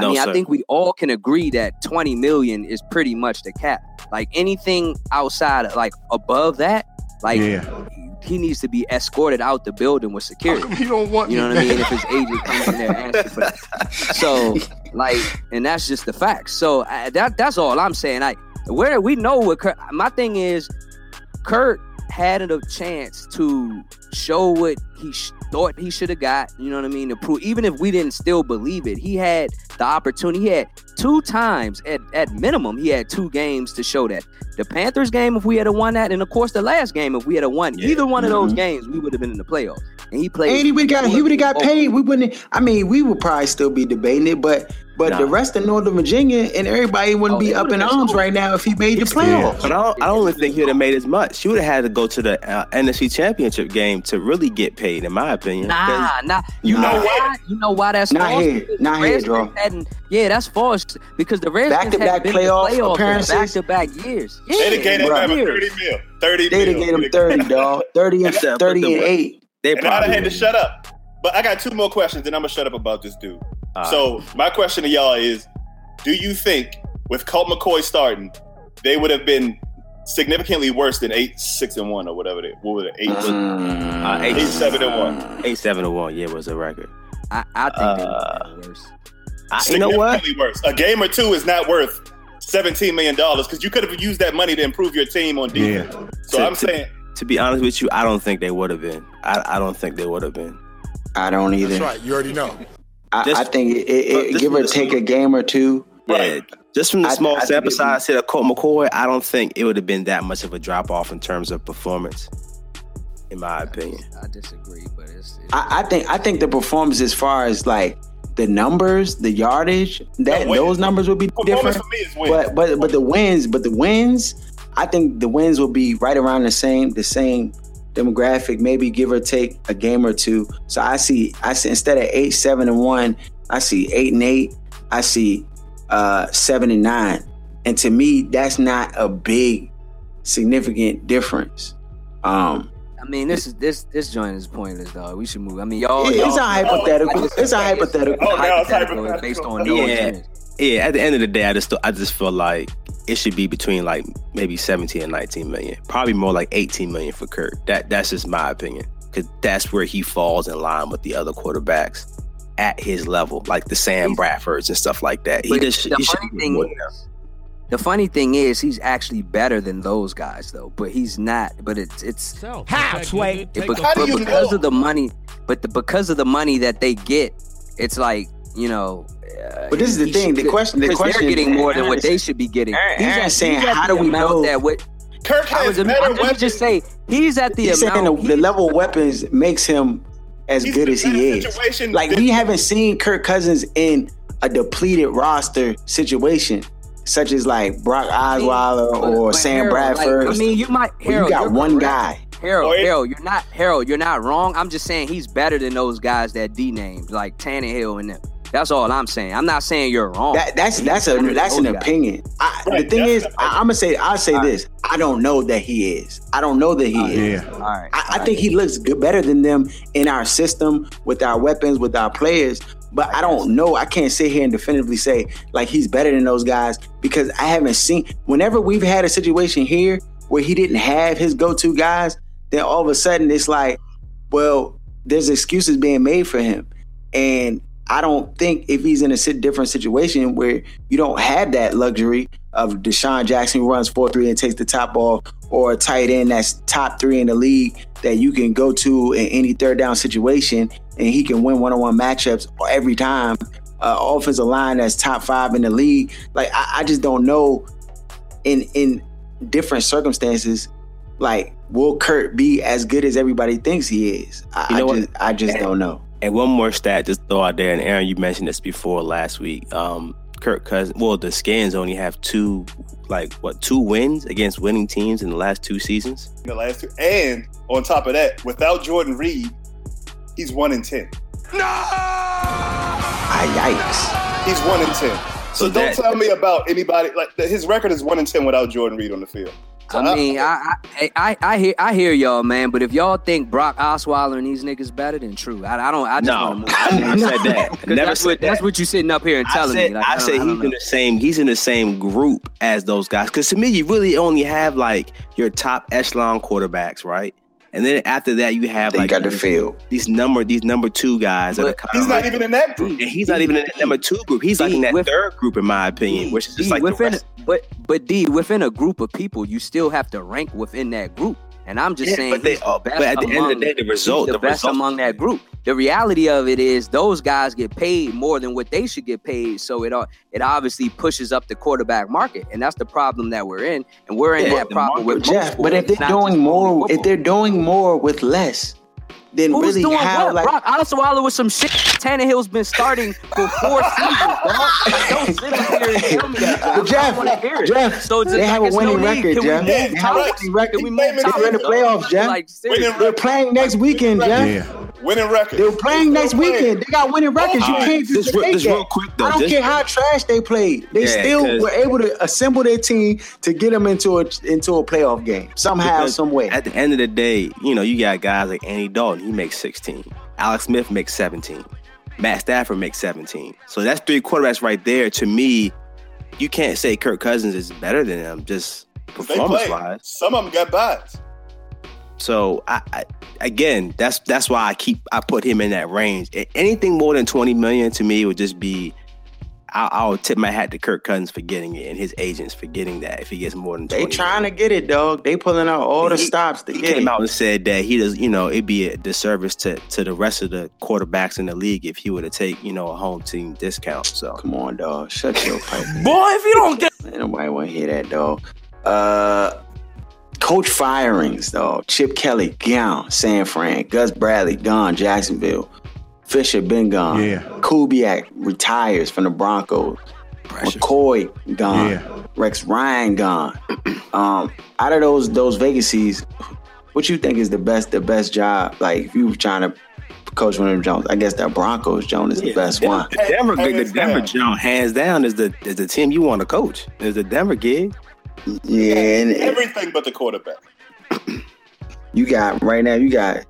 dollars. I mean, sir. I think we all can agree that twenty million is pretty much the cap. Like anything outside, of, like above that, like Yeah. he needs to be escorted out the building with security. you don't want You know me, what I mean? If his agent comes in there asking for that. So, like, and that's just the facts. So uh, that that's all I'm saying. Like, where we know what Kurt. My thing is, Kurt had a chance to show what he sh- thought he should have got. You know what I mean? To prove, even if we didn't still believe it, he had the opportunity. He had two times at at minimum. He had two games to show that. The Panthers game, if we had won that, and of course the last game, if we had won Yeah. either one of those Mhm. games, we would have been in the playoffs. And he played. And he would got he would have got paid. We wouldn't. I mean, we would probably still be debating it, but but Nah. the rest of Northern Virginia and everybody wouldn't Oh, be up in would've arms right now if he made the Yeah. playoffs. But I don't, I don't even think he would have made as much. He would have had to go to the uh, NFC Championship game to really get paid, in my opinion. Nah, nah. You Nah. know why? You know why that's Not false? here. Not the here, bro. Yeah, that's false because the Redskins Back-to-back had been the playoff playoffs appearances? back to back years. Yeah, They'd have gave that years. 30 mil. 30 They'd have mil. gave him thirty, dog. Thirty and Except thirty and eight. They and I'd had to shut up. But I got two more questions, and I'm gonna shut up about this dude. All so my question to y'all is: Do you think with Colt McCoy starting, they would have been significantly worse than eight, six, and one, or whatever they what was it, eight, Uh, eight, seven, and one? Eight seven to one. Yeah, was a record. I, I think Uh, they would be worse. I, you know what? Significantly worse. A game or two is not worth seventeen million dollars because you could have used that money to improve your team on defense. So To- I'm to- saying To be honest with you, I don't think they would have been. I, I don't think they would have been. I don't either. That's right. You already know. I, Just- I think it, it, it give or the- take a game or two. Yeah, just from the I- small I sample it'd size, said a Colt McCoy, I don't think it would have been that much of a drop off in terms of performance, in my opinion. I disagree, but it's, it's I, I think I think the performance as far as like the numbers, the yardage, that No, those numbers would be different. for me is win. But but but the wins, but the wins, I think the wins will be right around the same the same demographic, maybe give or take a game or two. So I see I see instead of eight, seven, and one, I see eight and eight. I see uh seven and nine. And to me, that's not a big significant difference. Um I mean, this is this this joint is pointless, dog. We should move. I mean, y'all. It's y'all- a hypothetical. I just- It's a hypothetical. Oh, now it's hypothetical hypothetical. based on no Yeah. experience. Yeah, at the end of the day, I just I just feel like it should be between like maybe 17 and 19 million. Probably more like 18 million for Kirk. That that's just my opinion. Cause that's where he falls in line with the other quarterbacks at his level, like the Sam Bradfords and stuff like that. He just the he funny thing is, the funny thing is, he's actually better than those guys, though. But he's not. But it's it's How, Sway? it, but, How do but because know? of the money, but the, because of the money that they get, it's like you know. Uh, But this is the thing, the question- the 'cause question they're is- getting more than what they should be getting. Aaron- He's Aaron's at- saying, how do we amount know- that what Kirk I has was. better I'm gonna weapons. just say he's at the He's saying amount. the, the level of weapons makes him as He's good as he is. Like we haven't seen Kirk Cousins in a depleted roster situation, such as like Brock Osweiler But- or but Sam Harold, like, Bradford. I mean, you might. Harold, you got one correct. guy. Harold, Harold, you're not Harold. You're not wrong. I'm just saying he's better than those guys that D named, like Tannehill and them. That's all I'm saying. I'm not saying you're wrong. That, that's that's a that's an opinion. I, Right, the thing is, I, I'm gonna say I'll say this. I don't know that he is. I don't know that he is. Yeah. all right. I, I think he looks good, better than them in our system with our weapons, with our players. But I don't know. I can't sit here and definitively say like he's better than those guys because I haven't seen. Whenever we've had a situation here where he didn't have his go-to guys, then all of a sudden it's like, well, there's excuses being made for him, and I don't think if he's in a different situation where you don't have that luxury of DeSean Jackson runs 4 3 and takes the top ball, or a tight end that's top three in the league that you can go to in any third down situation and he can win one on one matchups every time. Uh, offensive line that's top five in the league. Like, I, I just don't know in in different circumstances, like, will Kirk be as good as everybody thinks he is? I, You know I just, I just don't know. And one more stat, just throw out there, and Aaron, you mentioned this before last week. Um, Kirk Cousins, well, the Skins only have two, like what, two wins against winning teams in the last two seasons. in the last two. And on top of that, without Jordan Reed, he's one in ten. No! Ah, yikes. He's one in ten. So, So don't that- tell me about anybody like his record is one in ten without Jordan Reed on the field. I mean, I, I I I hear I hear y'all, man. But if y'all think Brock Osweiler and these niggas better, than true. I, I don't. I just No, want to move. I never said that. Never that's said what, that. That's what you're sitting up here and I telling said, me. Like, I, don't- said he's know. in the same. He's in the same group as those guys. Because to me, you really only have like your top echelon quarterbacks, right? And then after that, you have Then you like got the these- field. These number, these number two guys are But he's not like, even in that group. and he's not even in the number two group. He's like in that With- third group, in my opinion, which is just D, like the within, rest. but but D within a group of people, you still have to rank within that group. And I'm just Yeah, saying, but they- the but at the end of the day, the result- the, the best result- among that group. The reality of it is, those guys get paid more than what they should get paid. So it it obviously pushes up the quarterback market, and that's the problem that we're in. And we're in Yeah, that problem with most Jeff, but if they're doing more, if they're doing more with less, then Who's really doing how what? like Brock Osweiler with some shit. Tannehill's been starting for four seasons, dog. Don't sit up here and tell me that. But Jeff, I want to hear it. Jeff, so it's they like have a it's no winning need. record, Jeff. We Yeah, They have a winning record. We move They're in the playoffs, Jeff. Like, They're playing next weekend, Jeff. Yeah. Winning records. They were playing next weekend. They got winning records. you Alright, can't just Just, real, take just that. real quick though. I don't just- care how trash they played. They Yeah, still 'cause- were able to assemble their team to get them into a into a playoff game somehow, Because some way. At the end of the day, you know, you got guys like Andy Dalton, he makes 16. Alex Smith makes 17. Matt Stafford makes 17. So that's three quarterbacks right there. To me, you can't say Kirk Cousins is better than them, just They performance wise, Some of them got buys. So I, I again, that's that's why I keep I put him in that range. Anything more than 20 million to me would just be I, I'll tip my hat to Kirk Cousins for getting it and his agents for getting that if he gets more than 20 They trying to get it, dog. They pulling out all the He- stops to he get came it. out and said that he does, you know, it'd be a disservice to to the rest of the quarterbacks in the league if he were to take, you know, a home team discount. So Come on, dog. Shut your pipe. Boy, if you don't get Man, nobody want to hear that, dog. Uh, coach firings, though. Chip Kelly gone. San Fran. Gus Bradley gone. Jacksonville. Fisher been gone. Yeah. Kubiak retires from the Broncos. McCoy gone. Yeah. Rex Ryan gone. um, out of those those vacancies, what you think is the best the best job? Like if you were trying to coach one of them Jones, I guess that Broncos Jones is the best one. the Denver, the Hands Denver down. Jones, hands down, is the is the team you want to coach. Is the Denver gig. Yeah, and, and Everything but the quarterback. you got right now. You got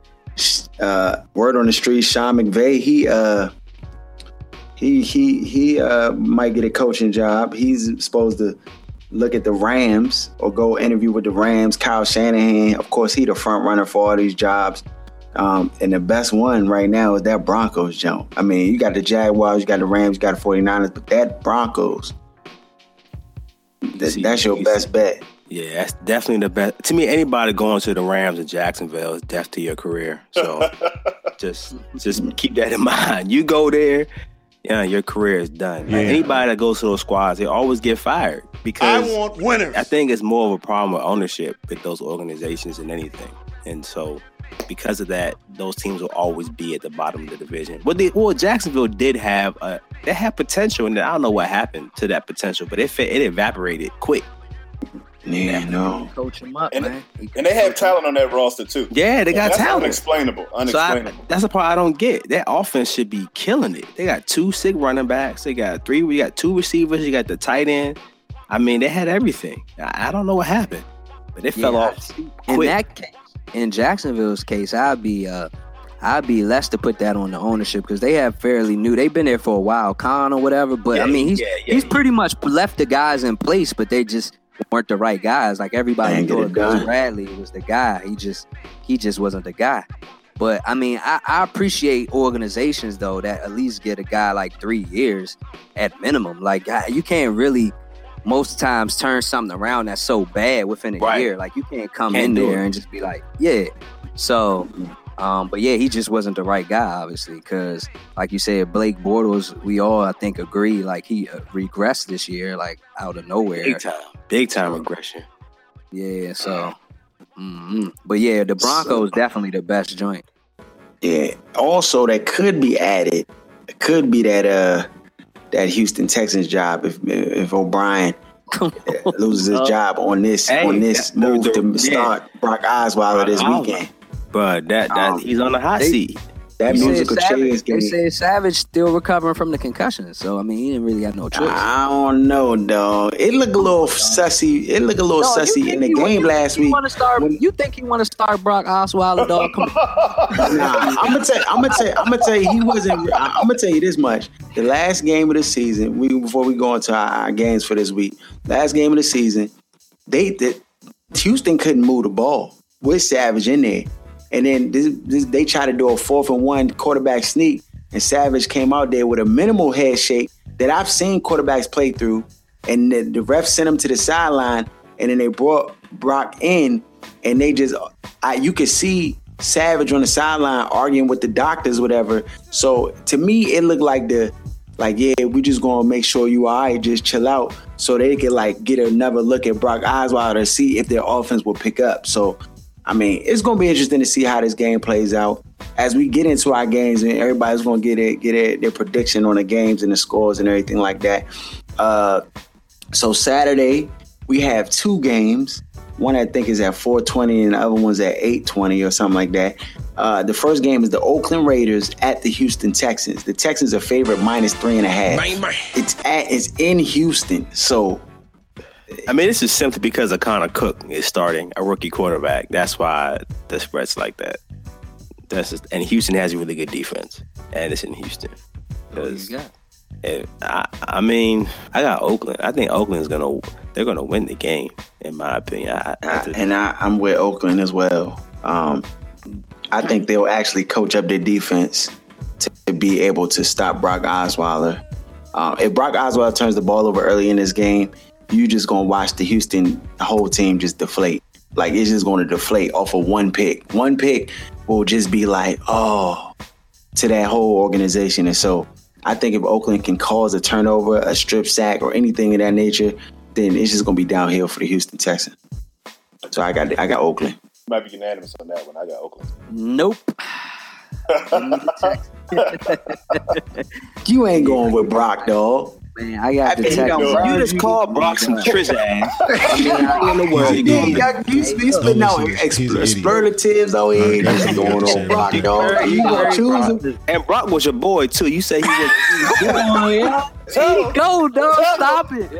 uh, word on the street. Sean McVay. He uh, he he he uh, might get a coaching job. He's supposed to look at the Rams or go interview with the Rams. Kyle Shanahan, of course, he the front runner for all these jobs. Um, and the best one right now is that Broncos jump. I mean, you got the Jaguars, you got the Rams, you got the 49ers, but that Broncos, that, See, that's your you best bet. Yeah, that's definitely the best. To me, anybody going to the Rams in Jacksonville is death to your career. So just just keep that in mind. You go there, yeah, your career is done. Yeah. Anybody that goes to those squads, they always get fired because I want winners. I think it's more of a problem with ownership with those organizations than anything. And so, because of that, those teams will always be at the bottom of the division. But they, well, Jacksonville did have a they had potential, and I don't know what happened to that potential, but it it evaporated quick. Yeah, no. coach them up, And- man. And they have talent on that roster too. Yeah, they got That's talent. Unexplainable. So I, Unexplainable. that's the part I don't get. That offense should be killing it. They got two sick running backs. They got three. We got two receivers. You got the tight end. I mean, they had everything. I, I don't know what happened, but it fell off In quick. that case, in Jacksonville's case, I'd be uh I'd be less to put that on the ownership because they have fairly new. They've been there for a while, Khan or whatever. But I mean, he's yeah, yeah, he's yeah. pretty much left the guys in place, but they just weren't the right guys. Like everybody Ain't get thought it Gus. Bradley was the guy. He just he just wasn't the guy. But I mean, I, I appreciate organizations though that at least get a guy like three years at minimum. Like you can't really most times turn something around that's so bad within a Right. year. Like you can't come Can't in there it. and just be like, yeah. So, um, but yeah, he just wasn't the right guy, obviously, because like you said, Blake Bortles, we all I think agree, like he uh, regressed this year, like out of nowhere. Big time. Big time regression. Yeah, so. mhm. But yeah, the Broncos definitely the best joint. Yeah. Also, that could be added. It could be that uh that Houston Texans job if if O'Brien uh, loses his job on this Hey, on this that- move the- to yeah. start Brock Osweiler this weekend. But that, that Um, he's on the hot they- seat. That said musical chair Savage, is they said Savage still recovering from the concussion, so I mean he didn't really have no choice. I don't know, dog. It looked a little sussy. It looked a little No, sussy in the he- game you last he week. wanna start, when- you think he want to start Brock Osweiler, dog? Come on. Nah, I'm gonna tell. I'm gonna tell. I'm gonna tell you, he wasn't. I'm gonna tell you this much. The last game of the season, we before we go into our, our games for this week. Last game of the season, they the, Houston couldn't move the ball with Savage in there, and then this, this, they tried to do a fourth and one quarterback sneak, and Savage came out there with a minimal head shake that I've seen quarterbacks play through, and the, the ref sent him to the sideline, and then they brought Brock in, and they just, I, you could see Savage on the sideline arguing with the doctors, whatever. So to me, it looked like the, like yeah, we just gonna make sure you all right, just chill out, so they could like get another look at Brock Osweiler to see if their offense will pick up. So, I mean, it's gonna be interesting to see how this game plays out as we get into our games, and everybody's gonna get it, get it, their prediction on the games and the scores and everything like that. Uh, so Saturday, we have two games. One I think is at 420 and the other one's at 820 or something like that. Uh, the first game is the Oakland Raiders at the Houston Texans. The Texans are favorite minus three and a half. It's at it's in Houston, so I mean, this is simply because of Connor Cook is starting a rookie quarterback. That's why the spread's like that. That's just, and Houston has a really good defense, and it's in Houston. Who you 'Cause- got? and I, I mean, I got Oakland. I think Oakland's gonna they're gonna win the game, in my opinion. I, I I, and I, I'm with Oakland as well. Um, I think they'll actually coach up their defense to be able to stop Brock Osweiler. Um, if Brock Osweiler turns the ball over early in this game, you just gonna watch the Houston whole team just deflate. Like it's just gonna deflate off of one pick. One pick will just be like, oh, to that whole organization. And so I think if Oakland can cause a turnover, a strip sack, or anything of that nature, then it's just gonna be downhill for the Houston Texans. So I got I got Oakland. Might be unanimous on that one. I got Oakland. Nope. You ain't going with Brock, dog. Man, I got I the mean, he Texans. don't run. you just called Brock some trish ass. I mean, how in the world you Yeah, doing y'all- you you spitting out He's- he's an expl- idiot. superlatives over here. He's Just an going idiot. on Brock, dog. You gonna choose him? And Brock was your boy too. You say he was. Oh, yeah. Go, dog. Stop it.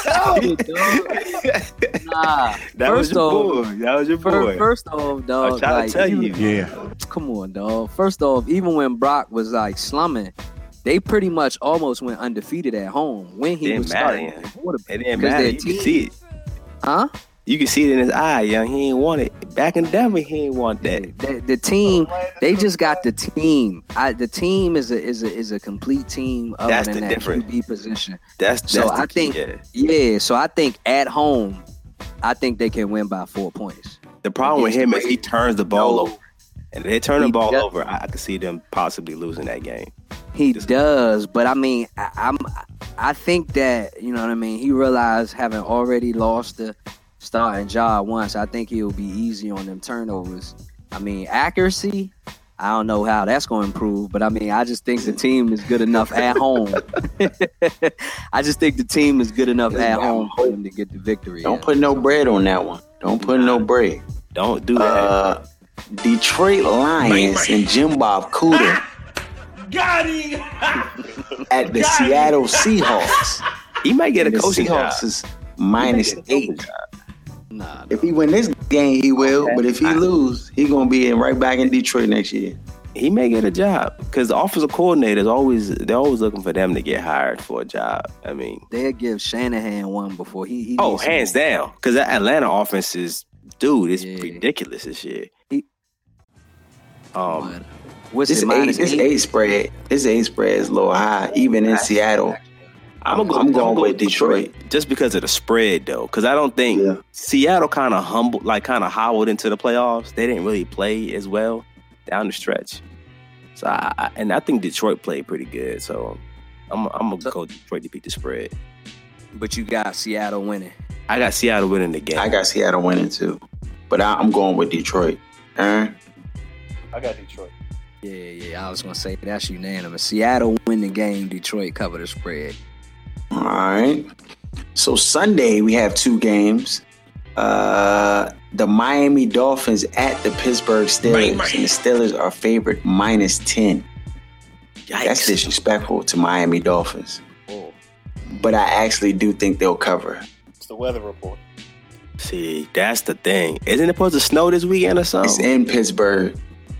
Stop it, dog. Nah. That was your boy. That was your boy. First off, I dog. was trying to tell you. Yeah. Come on, dog. First off, even when Brock was like slumming, they pretty much almost went undefeated at home when he Didn't was matter, starting. yeah. It didn't matter. You can see it. Huh? You can see it in his eye, young. He ain't want it. Back in Denver, he ain't want that. The, the team, they just got the team. I, the team is a is a is a complete team other That's than the that difference. QB position. That's that's So I key, think- yeah. Yeah, so I think at home, I think they can win by four points. The problem with him is he turns the ball No. over. And if they turn the ball does- over, I, I could see them possibly losing that game. He does, but I mean, I, I'm I think that you know what I mean. He realized having already lost the starting job once, I think he'll be easy on them turnovers. I mean, accuracy. I don't know how that's going to improve, but I mean, I just think the team is good enough at home. I just think the team is good enough at home for them to get the victory. Don't yeah. put no bread on that one. Don't put no bread. Don't do that. Uh, Detroit Lions and Jim Bob Cooter at the Seattle Seahawks. he might get a And the coaching job. Seahawks is minus eight. Nah, If he win this game, he will. But if he lose, he gonna be in right back in Detroit next year. He may get a job because the offensive coordinators always they're always looking for them to get hired for a job. I mean, they'll give Shanahan one before he. he oh, needs some- hands down, because that Atlanta offense is, dude, it's Yeah. ridiculous this year. He- Um, But what's This it eight, minus this eight? eight spread, this eight spread is a little high, even in Seattle. I'm, gonna go, I'm I'm with Detroit. just because of the spread though, because I don't think Yeah. Seattle kind of humbled, like kind of howled into the playoffs. They didn't really play as well down the stretch. So I, I and I think Detroit played pretty good. So I'm I'm gonna go Detroit to beat the spread. But you got Seattle winning. I got Seattle winning the game. I got Seattle winning too, but I, I'm going with Detroit. Aaron? I got Detroit. Yeah, yeah. I was gonna say that's unanimous. Seattle win the game. Detroit cover the spread. All right. So Sunday we have two games. Uh, the Miami Dolphins at the Pittsburgh Steelers, and the Steelers are favored minus ten. That's disrespectful to Miami Dolphins. Oh, But I actually do think they'll cover. it's the weather report. See, that's the thing. Isn't it supposed to snow this weekend or something? It's in Pittsburgh.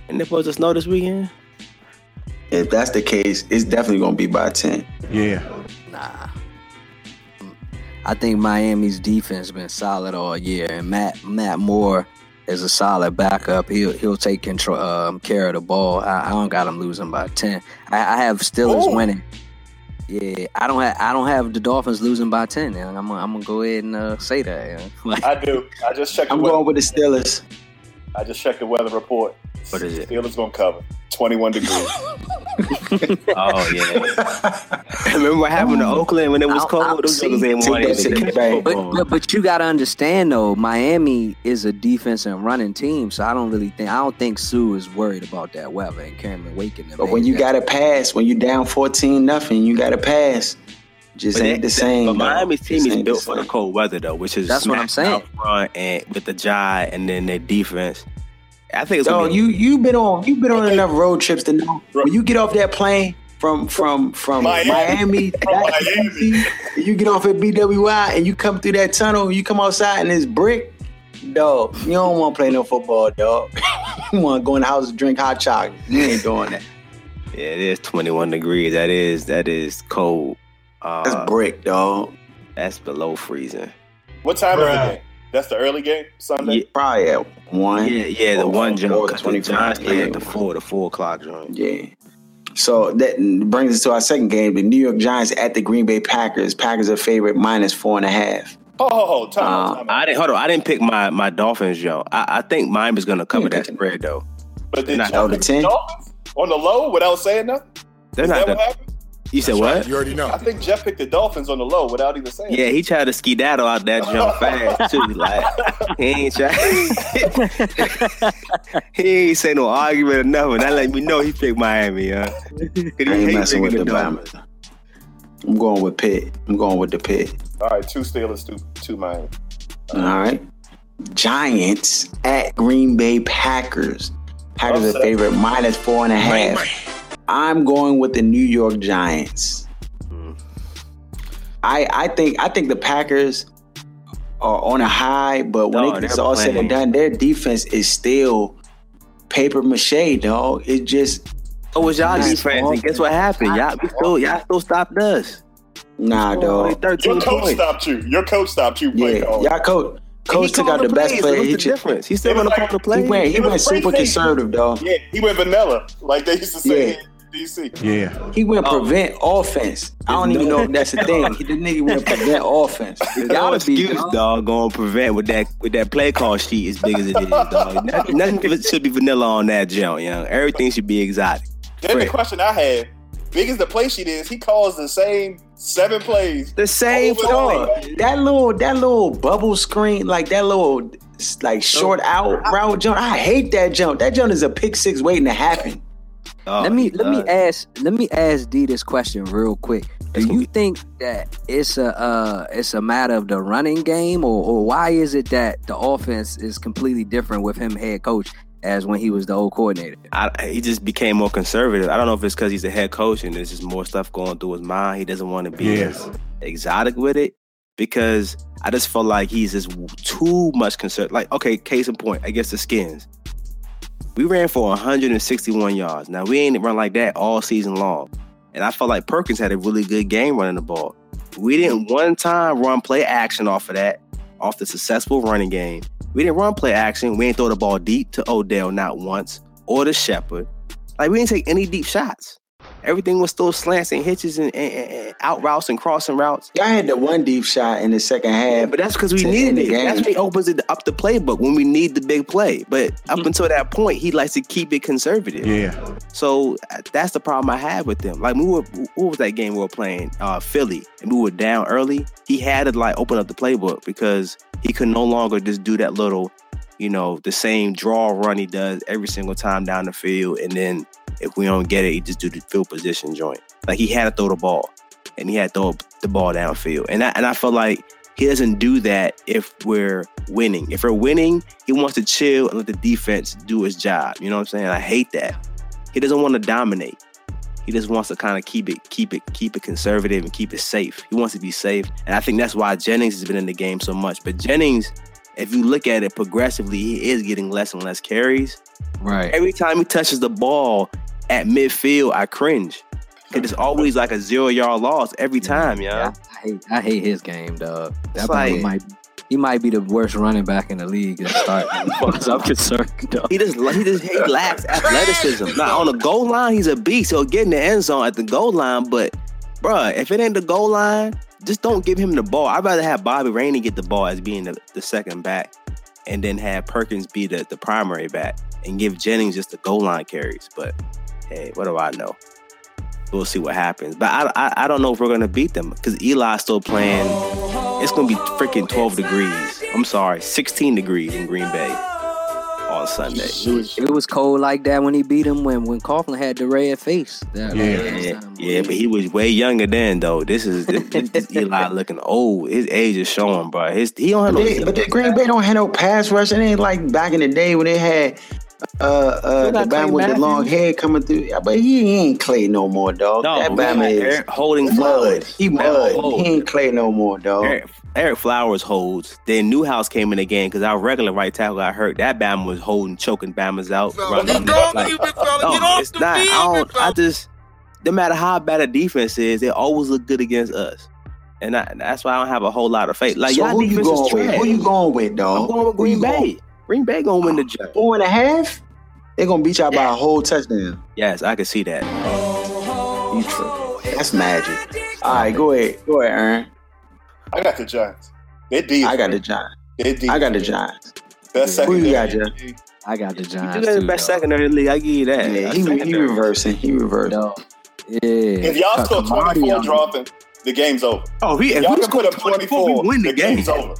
Isn't it supposed to snow this weekend? If that's the case, it's definitely going to be by ten. Yeah. Nah. I think Miami's defense been solid all year, and Matt Matt Moore is a solid backup. He'll he'll take control um, care of the ball. I, I don't got him losing by ten. I, I have Steelers Oh. winning. Yeah, I don't have I don't have the Dolphins losing by ten. And I'm gonna, I'm gonna go ahead and uh, say that. Like, I do. I just checked. I'm going with the Steelers. I just checked the weather report. What is it? Steelers gonna cover. 21 degrees. Oh yeah. Remember what happened to oh. Oakland when it was I'll- cold? I'll Those see. niggas ain't Take won that anything. shit back. But, but but you got to understand though, Miami is a defense and running team, so I don't really think I don't think Suh is worried about that weather and Cameron waking them. But when you got to pass, when you down 14 nothing, you got to pass. Just But ain't that- the same. But though. Miami's team Just is ain't built for the cold weather though, which is That's what I'm saying. front and with the Jai and then their defense. I think it's Dog, gonna be, you you've been on you've been on enough road trips to know when you get off that plane from from from Miami. Miami, From back Miami. DC, you get off at BWI and you come through that tunnel, you come outside and it's brick. Dog, you don't want to play no football, dog. you want to go in the house and drink hot chocolate. You ain't doing that. yeah, it is 21 degrees. That is that is cold. Uh, That's brick, dog. that's below freezing. What time is the game? That's the early game, Sunday. Yeah. Probably at one. Yeah, yeah, the one or jump. 'cause The 25, yeah. at the four, the four o'clock joint. Yeah. So that brings us to our second game: the New York Giants at the Green Bay Packers. Packers are favorite minus four and a half. Oh, time, Uh, time. I didn't hold on. I didn't pick my my Dolphins, yo. I, I think Miami's gonna cover that spread though. But did not Jeff over pick 10? Dolphins on the low without saying nothing? They're Is not. that what happened? You said what? You already know. I think Jeff picked the Dolphins on the low without even saying. Yeah, he tried to ski skedaddle out that jump fast too. Like he ain't try. he ain't say no argument or nothing. That let me know he picked Miami, huh? I ain't messing with the Bama. I'm going with Pitt. I'm going with the Pitt. All right, two Steelers, two, two Miami. All right. Giants at Green Bay Packers. Packers are Upset. favorite minus four and a half. I'm going with the New York Giants. Hmm. I I think I think the Packers are on a high, but when Dog, it's they're all said and done, their defense is still paper mache, dog. It just Oh, was y'all defense? And guess what happened? Y'all we still y'all still stopped us. nah, Only dog. Your coach points. stopped you. Your coach stopped you. Yeah, call. y'all coach coach took out the best plays, so player. What's He, the difference? He's still It gonna call the play. he went he It was went super preseason. conservative, dog. Yeah, he went vanilla, like they used to say Yeah. In DC. Yeah. He went Oh. prevent offense. I don't even know if that's a thing. He the nigga went prevent offense. There's no gotta be, dog. dog, going prevent with that with that play call sheet as big as it is, dog. Nothing, nothing should be vanilla on that jump, young. Everything should be exotic. Then the Fred. question I had, big as the play sheet is, he calls the same seven plays. The same Over play. That little that little bubble screen, like that little like short out route jump. I hate that jump. That jump is a pick six waiting to happen. Oh, let me he let me ask let me ask D this question real quick. Do you think that it's a uh, it's a matter of the running game, or, or why is it that the offense is completely different with him head coach as when he was the old coordinator? I, he just became more conservative. I don't know if it's because he's a head coach and there's just more stuff going through his mind. He doesn't want to be Yeah. as exotic with it because I just feel like he's just too much concerned. Like, okay, case in point, I guess the Skins. We ran for 161 yards. Now we ain't run like that all season long, and I felt like Perkins had a really good game running the ball. We didn't one time run play action off of that, off the successful running game. We didn't run play action. We didn't throw the ball deep to Odell not once or to Shepard. Like we didn't take any deep shots. Everything was still slants and hitches and, and, and- and out routes and crossing routes. Y'all had the one deep shot in the second Yeah, half. but that's because we needed end the it. That's game. what opens it up the playbook when we need the big play. But up until that point, he likes to keep it conservative. Yeah. So uh, that's the problem I have with them. Like we were, what was that game we were playing? Uh, Philly, and we were down early. He had to like open up the playbook because he could no longer just do that little, you know, the same draw run he does every single time down the field, and then if we don't get it, he just do the field position joint. Like he had to throw the ball, and he had to throw the ball downfield, and I, and I feel like he doesn't do that if we're winning. If we're winning, he wants to chill and let the defense do his job. You know what I'm saying? I hate that. He doesn't want to dominate. He just wants to kind of keep it, keep it, keep it conservative and keep it safe. He wants to be safe, and I think that's why Jennings has been in the game so much. But Jennings, if you look at it progressively, he is getting less and less carries. Right. Every time he touches the ball at midfield, I cringe. Cause it's always like a zero yard loss every time, yeah. Yeah, I hate I hate his game, dog. That like- might he might be the worst running back in the league at start. as far as I'm concerned, dog. He just he just he lacks athleticism. Now on the goal line, he's a beast. He'll get in the end zone at the goal line, but bruh, if it ain't the goal line, just don't give him the ball. I'd rather have Bobby Rainey get the ball as being the, the second back, and then have Perkins be the, the primary back, and give Jennings just the goal line carries. But hey, what do I know? We'll see what happens. But I, I, I don't know if we're gonna beat them because Eli's still playing. It's gonna be freaking 12 degrees. I'm sorry, 16 degrees in Green Bay on Sunday. It was, it was cold like that when he beat him when when Coughlin had the red face. That, Yeah. that Yeah, yeah, but he was way younger then, though. This is this, this Eli looking old. His age is showing, bro. His he don't have But no. they, but the Green Bay don't have no pass rush. It ain't like back in the day when they had uh uh the got Bama with the long hair coming through. Yeah, but he ain't Clay no more, dog. no, that we Bama is Eric holding mud. flowers. He Now mud. He ain't Clay no more, dog. Eric, Ereck Flowers holds. Then Newhouse came in again game because our regular right tackle got hurt. That Bama was holding, choking Bama's out. Fella, running get them off like- you, fella. No, Get off it's the not. I field, don't. I just no matter how bad a defense is, they always look good against us, and I, that's why I don't have a whole lot of faith. Like so y'all who you going with? trash. Who you going with, dog? I'm going with Who you Green going- Bay. Green Bay gonna win the job. Four and a half? They're gonna beat y'all by a whole touchdown. Yes, I can see that. You tripping. That's magic. All right, go ahead. Go ahead, Aaron. I got the Giants. They're deep. I got the Giants. They're deep. I got the Giants. best Who you secondary. got, Jeff? I got the Giants. You got the best dog. secondary league. I give you that. Yeah, That's he, he reversing. He reversing. Dog. Yeah. If y'all score 24 dropping, the game's over. Oh, if, he, if Y'all we can put up 24, 24, we win the, the game. game's over.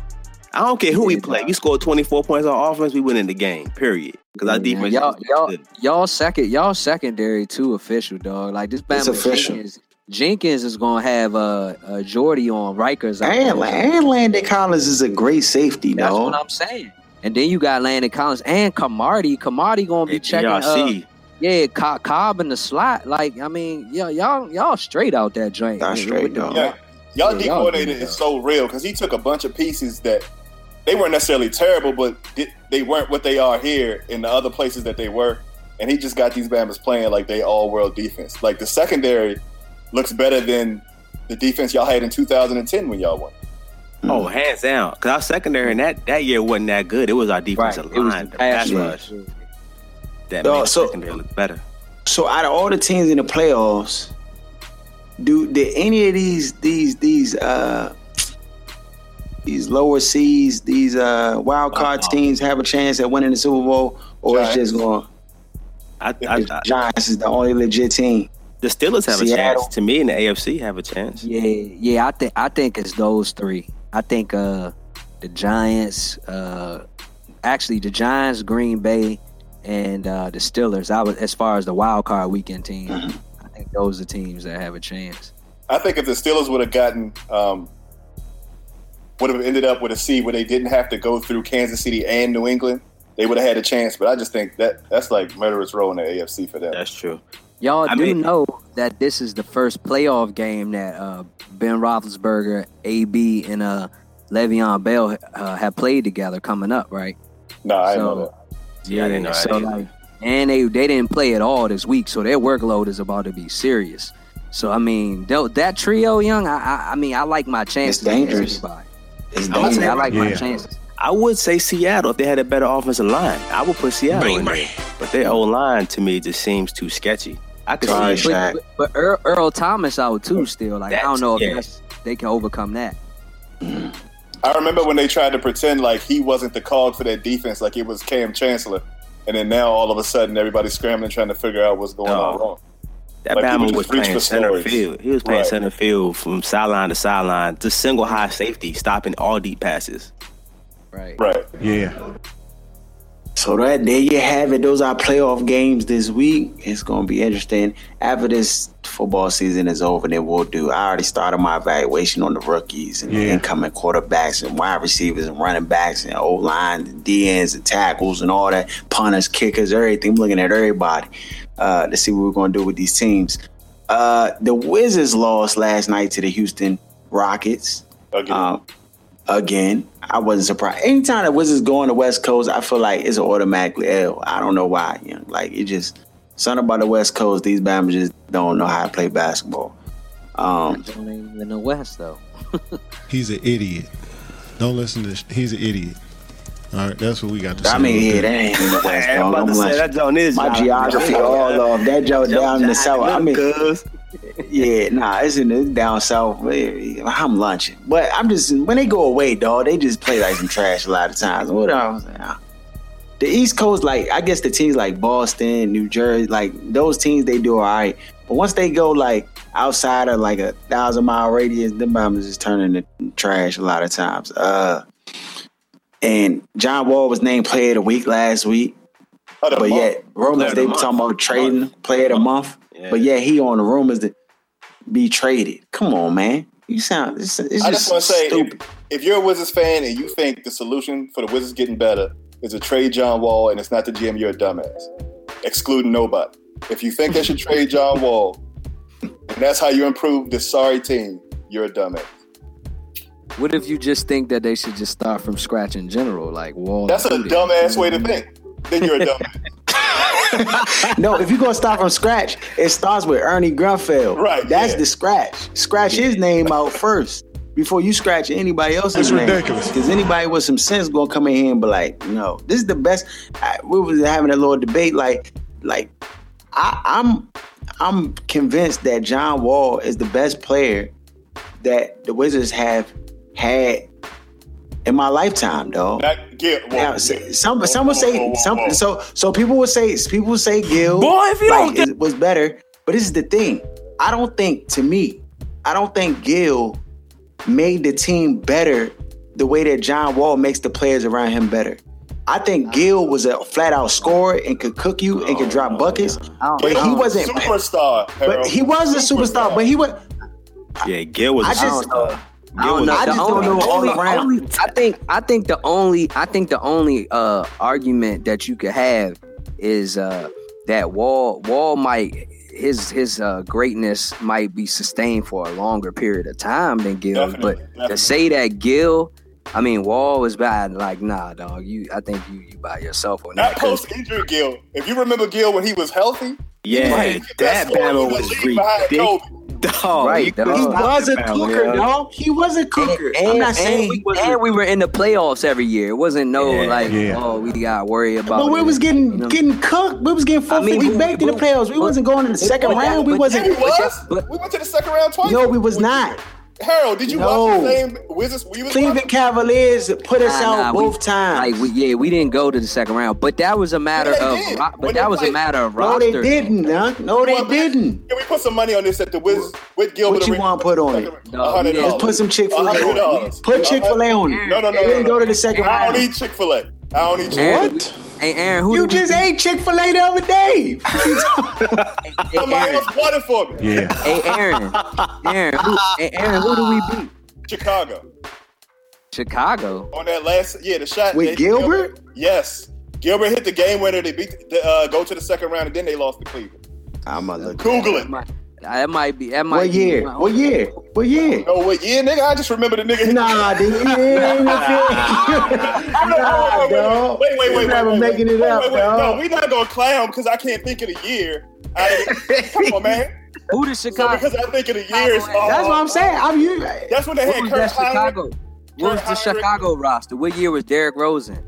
I don't care who we Yeah, play. dog. We score 24 points on offense, we win in the game. Period. Because our Yeah, defense y'all, is y'all, good. y'all second, y'all secondary too official, dog. Like this, It's Bama official. Jenkins, Jenkins is gonna have uh, uh Jordy on Rikers. And, there. and Landon Collins is a great safety, That's dog. what I'm saying. And then you got Landon Collins and Cromartie. Cromartie gonna be Yeah, checking. Uh, DRC. yeah, Co- Cobb in the slot. Like I mean, y'all, y'all, y'all straight out that joint. Y'all With straight, dog. Yeah, y'all Yeah, D coordinator is so real because he took a bunch of pieces that they weren't necessarily terrible, but they weren't what they are here in the other places that they were. And he just got these Bama's playing like they all world defense. Like the secondary looks better than the defense y'all had in 2010 when y'all won. Oh, hands down. Because our secondary in that, that year wasn't that good. It was our Right. defensive It was line, the the pass pass rush. rush, that Dog, made the so- secondary look better. So out of all the teams in the playoffs, do did any of these these these uh these lower seeds, these uh wild card Uh-uh. teams have a chance at winning the Super Bowl, or it's just going? I, I, I, Giants is the only legit team. the Steelers have Seattle. a chance. To me, in the AFC, have a chance. Yeah, yeah. I think I think it's those three. I think uh the Giants, uh actually the Giants, Green Bay, and uh the Steelers. I was as far as the wild card weekend team. I think those are teams that have a chance. I think if the Steelers would have gotten, um, would have ended up with a seed where they didn't have to go through Kansas City and New England, they would have had a chance. But I just think that that's like murderous row in the AFC for them. That's true. Y'all I do mean- know that this is the first playoff game that uh, Ben Roethlisberger, AB, and uh, Le'Veon Bell uh, have played together coming up, right? no, I So- know that. Yeah, I didn't know so either. like, and they they didn't play at all this week, so their workload is about to be serious. So I mean, tho- that trio, young, I, I I mean, I like my chances. It's dangerous. anybody. It's I would I, say- I like my chances. I would say Seattle if they had a better offensive line. I would put Seattle in there. But their whole line to me just seems too sketchy. I could Sorry, see Shaq. But, but, but Earl, Earl Thomas out too. Still, like I don't know if yeah. they can overcome that. Mm. I remember when they tried to pretend like he wasn't the cog for that defense, like it was Kam Chancellor, and then now all of a sudden everybody's scrambling trying to figure out what's going on wrong. That Like, Bama was playing center stories. field. He was playing Right. center field from sideline to sideline, just single high safety, stopping all deep passes. Right. Right. Yeah. So that there you have it. Those are playoff games this week. It's gonna be interesting. After this football season is over, then we'll do. I already started my evaluation on the rookies and the incoming quarterbacks and wide receivers and running backs and O line and DNs and tackles and all that, punters, kickers, everything. I'm looking at everybody uh, to see what we're gonna do with these teams. Uh, the Wizards lost last night to the Houston Rockets. Again. Um, again, I wasn't surprised. Anytime the Wizards go on the West Coast, I feel like it's an automatically L. I don't know why. You know, like it just something about the West Coast. These Bama just don't know how to play basketball. Um, Don't even in the West though. He's an idiot. Don't listen to. Sh- he's an idiot. All right, that's what we got to say. I mean, about yeah, that. that ain't in the West. I'm about to say like, that joint is my geography all off. That joke down in the south. I mean, yeah, nah, it's in the down south. I'm lunching, but I'm just when they go away, dog. They just play like some trash a lot of times. What else? The East Coast, like I guess the teams like Boston, New Jersey, like those teams, they do all right. But once they go like outside of like a thousand mile radius, them bombers just turning to trash a lot of times. Uh, and John Wall was named Player of the Week last week. But month. yet rumors they the were talking about trading player of the month. Yeah. But yeah, he on the rumors to be traded. Come on, man. You sound it's, it's I just just want to say, if, if you're a Wizards fan and you think the solution for the Wizards getting better is to trade John Wall and it's not the GM, you're a dumbass. Excluding nobody. If you think they should trade John Wall and that's how you improve this sorry team, you're a dumbass. What if you just think that they should just start from scratch in general, like Wall? That's a dumbass way to think. Then you're a dumbass. No, if you're gonna start from scratch, it starts with Ernie Grunfeld. Right, That's yeah. the scratch. Scratch his name out first before you scratch anybody else's It's name. ridiculous. Because anybody with some sense gonna come in here and be like, no, this is the best. I, we was having a little debate, like, like I, I'm, I'm convinced that John Wall is the best player that the Wizards have had in my lifetime, dog. Not get Now, well, s- some some would say whoa, whoa, some so so people would say people would say Gil Boy, if you like, don't it was better, but this is the thing. I don't think to me, I don't think Gil made the team better the way that John Wall makes the players around him better. I think Gil was a flat out scorer and could cook you and could oh, drop buckets, but he don't- wasn't. superstar. But he was a superstar. But he was. Yeah, Gil was. I a just- superstar. I don't know. a I The just don't only- all around. only- I think I think the only I think the only uh argument that you could have is uh that Wall Wall might his his uh greatness might be sustained for a longer period of time than Gil. Definitely, but definitely. to say that Gil I mean Wall was bad, like nah dog, you I think you you by yourself on Not that. 'cause- post injury Gil. If you remember Gil when he was healthy, Yeah, Right. that Best battle was ridiculous. Kobe. Dog, Right, you dog. He was a battle, cooker, yeah. dog. He was a cooker. And, I'm not and saying we, and we were in the playoffs every year. It wasn't no Yeah, like, yeah. oh, we got to worry about. But we it. was getting You know? getting cooked. We was getting I mean, 450 we- baked in the playoffs. We but- wasn't going to the second round. We wasn't. Was. but- we went to the second round twice. No, we was not. Harold, did you No. watch the same Wizards? We was Cleveland watching? Cavaliers put us Nah, out nah, we- both times. Like we, yeah, we didn't go to the second round, but that was a matter Yeah, of, ro- but they that was a matter of no, roster. they didn't, huh? No, they Well, didn't. Can we put some money on this at the Wiz with Gilbert? What you Arena? want put on it? No. Let's put some Chick Fil A on it. Put Chick Fil A on it. No, no, no, They no, didn't go to the second round. I don't round. eat Chick Fil A. I don't eat Chick Aaron, What? Hey, Aaron, who You did we just beat? ate Chick Fil A the other day. Hey, Somebody Aaron, else bought it for me. Yeah. hey, Aaron, Aaron, who, hey, Aaron, who do we beat? Chicago Chicago. on that last. Yeah, the shot With they- Gilbert? Yes, Gilbert hit the game winner. They beat. The, uh, go to the second round, and then they lost to Cleveland. I'm gonna look. Google it. That might, be. That might What year? my- What year? What year? No, wait, yeah, nigga. I just remember the nigga. Nah, dude, you nah, not- wait, dog. Wait, wait, wait, You're wait, never wait, making wait, it wait, up, wait, wait. dog. No, we not gonna clown because I can't think of the year. I- Come on, man. Who did So Chicago? because I think of the years. That's what I'm saying. I'm you. That's when they had was Kurt that Chicago? What was the Chicago roster? What year was Derrick Rosen?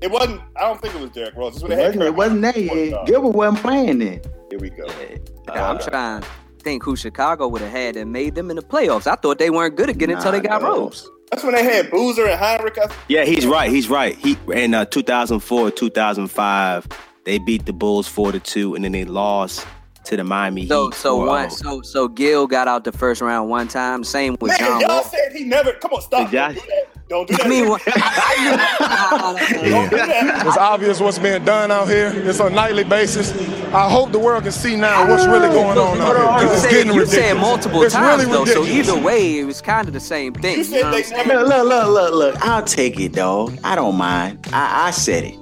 It wasn't. I don't think it was Derrick Rose. It's when It wasn't, it wasn't that year. Gilbert wasn't playing then. Here we go. Yeah, I'm trying to think who Chicago would have had that made them in the playoffs. I thought they weren't good again until they got Nah, dog. Rose. That's when they had Boozer and Hinrich. I- Yeah, he's right. He's right. He in uh, 2004, 2005, they beat the Bulls four to two, and then they lost to the Miami So Heat. so 4-0. one so so Gil got out the first round one time. Same with Man, John y'all Wall. said he never. Come on, stop. Did y'all- Don't do that. Don't. I mean, what- Don't do that. It's obvious what's being done out here. It's on a nightly basis. I hope the world can see now what's really going on out here. You It's said, getting you ridiculous. said multiple it's times really though. So either way, it was kind of the same thing. You You, said know they I'm saying? never. Look, look, look, look, look. I'll take it, dog. I don't mind. I, I said it.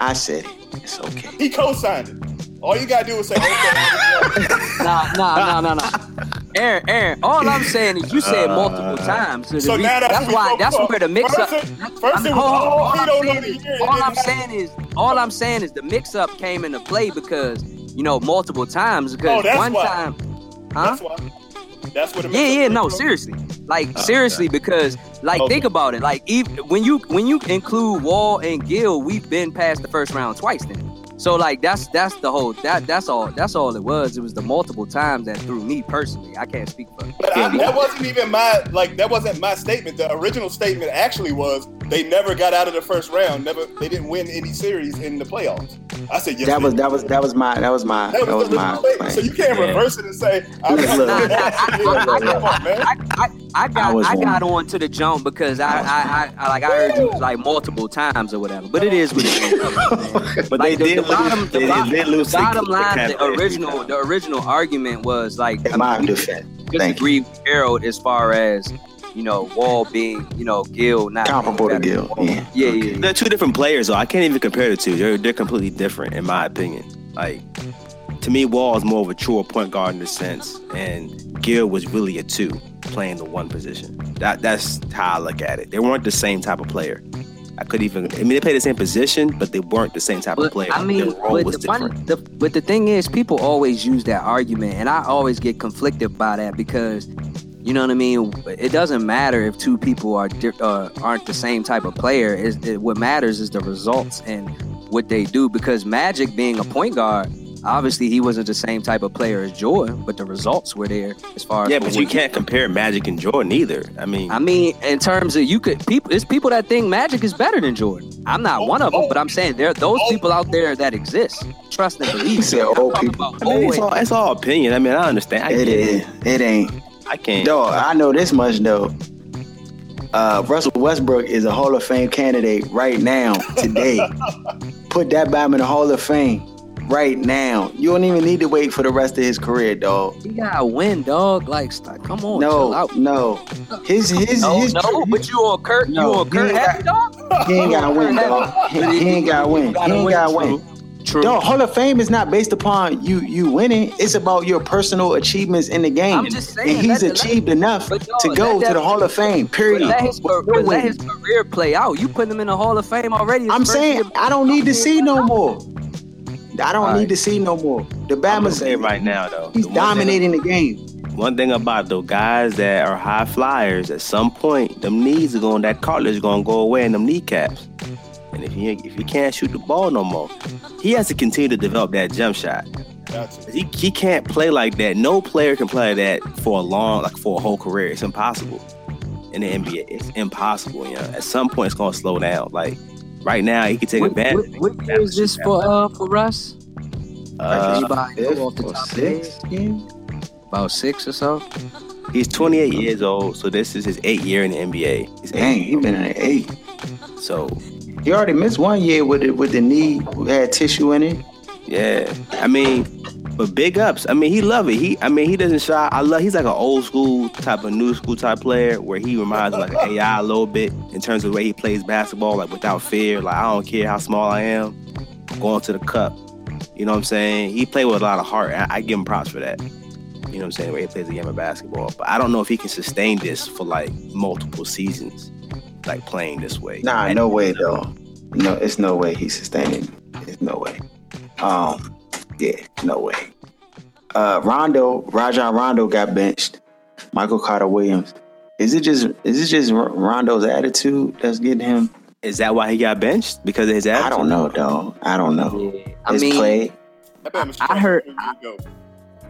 I said it. It's okay. He co-signed it. All you gotta do is say, okay. Nah, nah, nah, nah, nah. Aaron, Aaron, all I'm saying is you said multiple uh, times. So, the So now that's that's what we why that's where the mix up. First it- I first mean, it was, hold on, oh, all I'm saying is- All I'm saying is all I'm saying is the mix up came into play because you know multiple times Oh, because that's one why. time, huh? That's why. That's what Yeah, yeah, no, seriously. Like ah, seriously, because like Okay. think about it. Like even when you when you include Wall and Gil, we've been past the first round twice then. So like that's that's the whole that that's all that's all it was. It was the multiple times that threw me personally. I can't speak for. But I, that wasn't even my like that wasn't my statement. The original statement actually was they never got out of the first round. Never they didn't win any series in the playoffs. Mm-hmm. I said yes. That was that was that was my that was my That that was the my original. So you can't Yeah. reverse it and say, I'm Look, look. On. I, I, I got I I, got on to the jump because I, I, I, I like I heard you like multiple times or whatever. But it is what it is. But Like they the, did the bottom, lose. the, They bottom, did lose the bottom line, the Cavaliers. original, the original argument was like In my defense, thank disagree with Harold as far as you know Wall being you know Gil not comparable to being Gil. Yeah. Yeah, yeah, yeah. They're two different players, though. I can't even compare the two. They're they're completely different, in my opinion. Like to me, Wall is more of a true point guard in a sense, and Gil was really a two, playing the one position. That that's how I look at it. They weren't the same type of player. I could even. I mean, they played the same position, but they weren't the same type of player. I mean, but the, funny, different. the but the thing is, people always use that argument, and I always get conflicted by that because, you know what I mean. It doesn't matter if two people are di- uh, aren't the same type of player. Is it, what matters is the results and what they do. Because Magic being a point guard, obviously he wasn't the same type of player as Jordan, but the results were there as far as Yeah, for but you can't compare Magic and Jordan either. I mean, I mean, in terms of you could people, it's people that think Magic is better than Jordan. I'm not one of them, but I'm saying there are those people out there that exist. Trust and believe. You said old people. about I mean, it's all, it's all opinion. I mean, I understand. I It. It ain't. I can't. Dog, I know this much though. Uh, Russell Westbrook is a Hall of Fame candidate right now, today. Put that Bam in the Hall of Fame right now. You don't even need to wait for the rest of his career, dog. You gotta win, dog. Like, stop, come on, No, no. His his No, his no, but you on Kurt, No, you on Kurt happy, dog? he ain't gotta win, dog. He, he ain't gotta win. He ain't gotta win. True. Dog, Hall of Fame is not based upon you you winning. It's about your personal achievements in the game. I'm just saying, and he's let- let- achieved enough but dog, to go let to the Hall of Fame. But Period. let his, but let his career play out. You put him in the Hall of Fame already. I'm saying year- I don't need to see no more. I don't Alright. need to see no more. The I'm Bama's say right now though. he's the thing- dominating the game. One thing about those guys that are high flyers, at some point, them knees are going, that cartilage is going to go away in them kneecaps. And if you if you can't shoot the ball no more, he has to continue to develop that jump shot. Gotcha. He, he can't play like that. No player can play that for a long, like for a whole career. It's impossible in the NBA. It's impossible. You know, at some point, it's going to slow down. Like right now, he can take What, advantage. what, what year is this for uh for Russ? Uh, Anybody off the or top of their sixth head? game? About six or so. he's 28 years old, so this is his eighth year in the NBA. He's Dang, eight. he been in eight. So He already missed one year with it with the knee had tissue in it. Yeah, I mean, but big ups. I mean, he love it. He, I mean, he doesn't shy. I love. He's like an old school type of new school type player where he reminds me like an AI a little bit in terms of the way he plays basketball, like without fear. Like I don't care how small I am, going to the cup. You know what I'm saying? He played with a lot of heart. I, I give him props for that. You know what I'm saying? The way he plays the game of basketball. But I don't know if he can sustain this for like multiple seasons, like playing this way. Nah, And- no way though. No, it's no way he's sustaining. It's no way. Um, yeah, no way. Uh, Rondo, Rajon Rondo got benched. Michael Carter Williams. Is it just is it just Rondo's attitude that's getting him? Is that why he got benched? Because of his attitude? I don't know, though. I don't know. I His mean, play. That man was I heard- everywhere he go.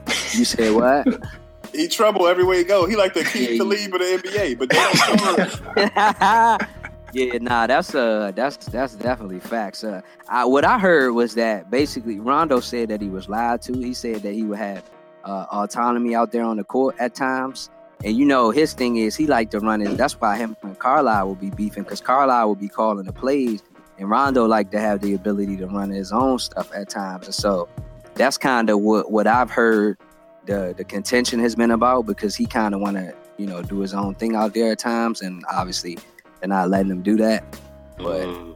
you said what? He trouble everywhere he go. He like the Yeah, keep he- the lead of the NBA, but they don't score. yeah, nah, that's uh, that's that's definitely facts. Uh, I, what I heard was that basically Rondo said that he was lied to. He said that he would have uh, autonomy out there on the court at times. And you know, his thing is he like to run it. That's why him and Carlisle will be beefing because Carlisle will be calling the plays, and Rondo like to have the ability to run his own stuff at times. And so that's kind of what what I've heard the the contention has been about because he kind of want to you know do his own thing out there at times, and obviously they're not letting him do that. But Mm.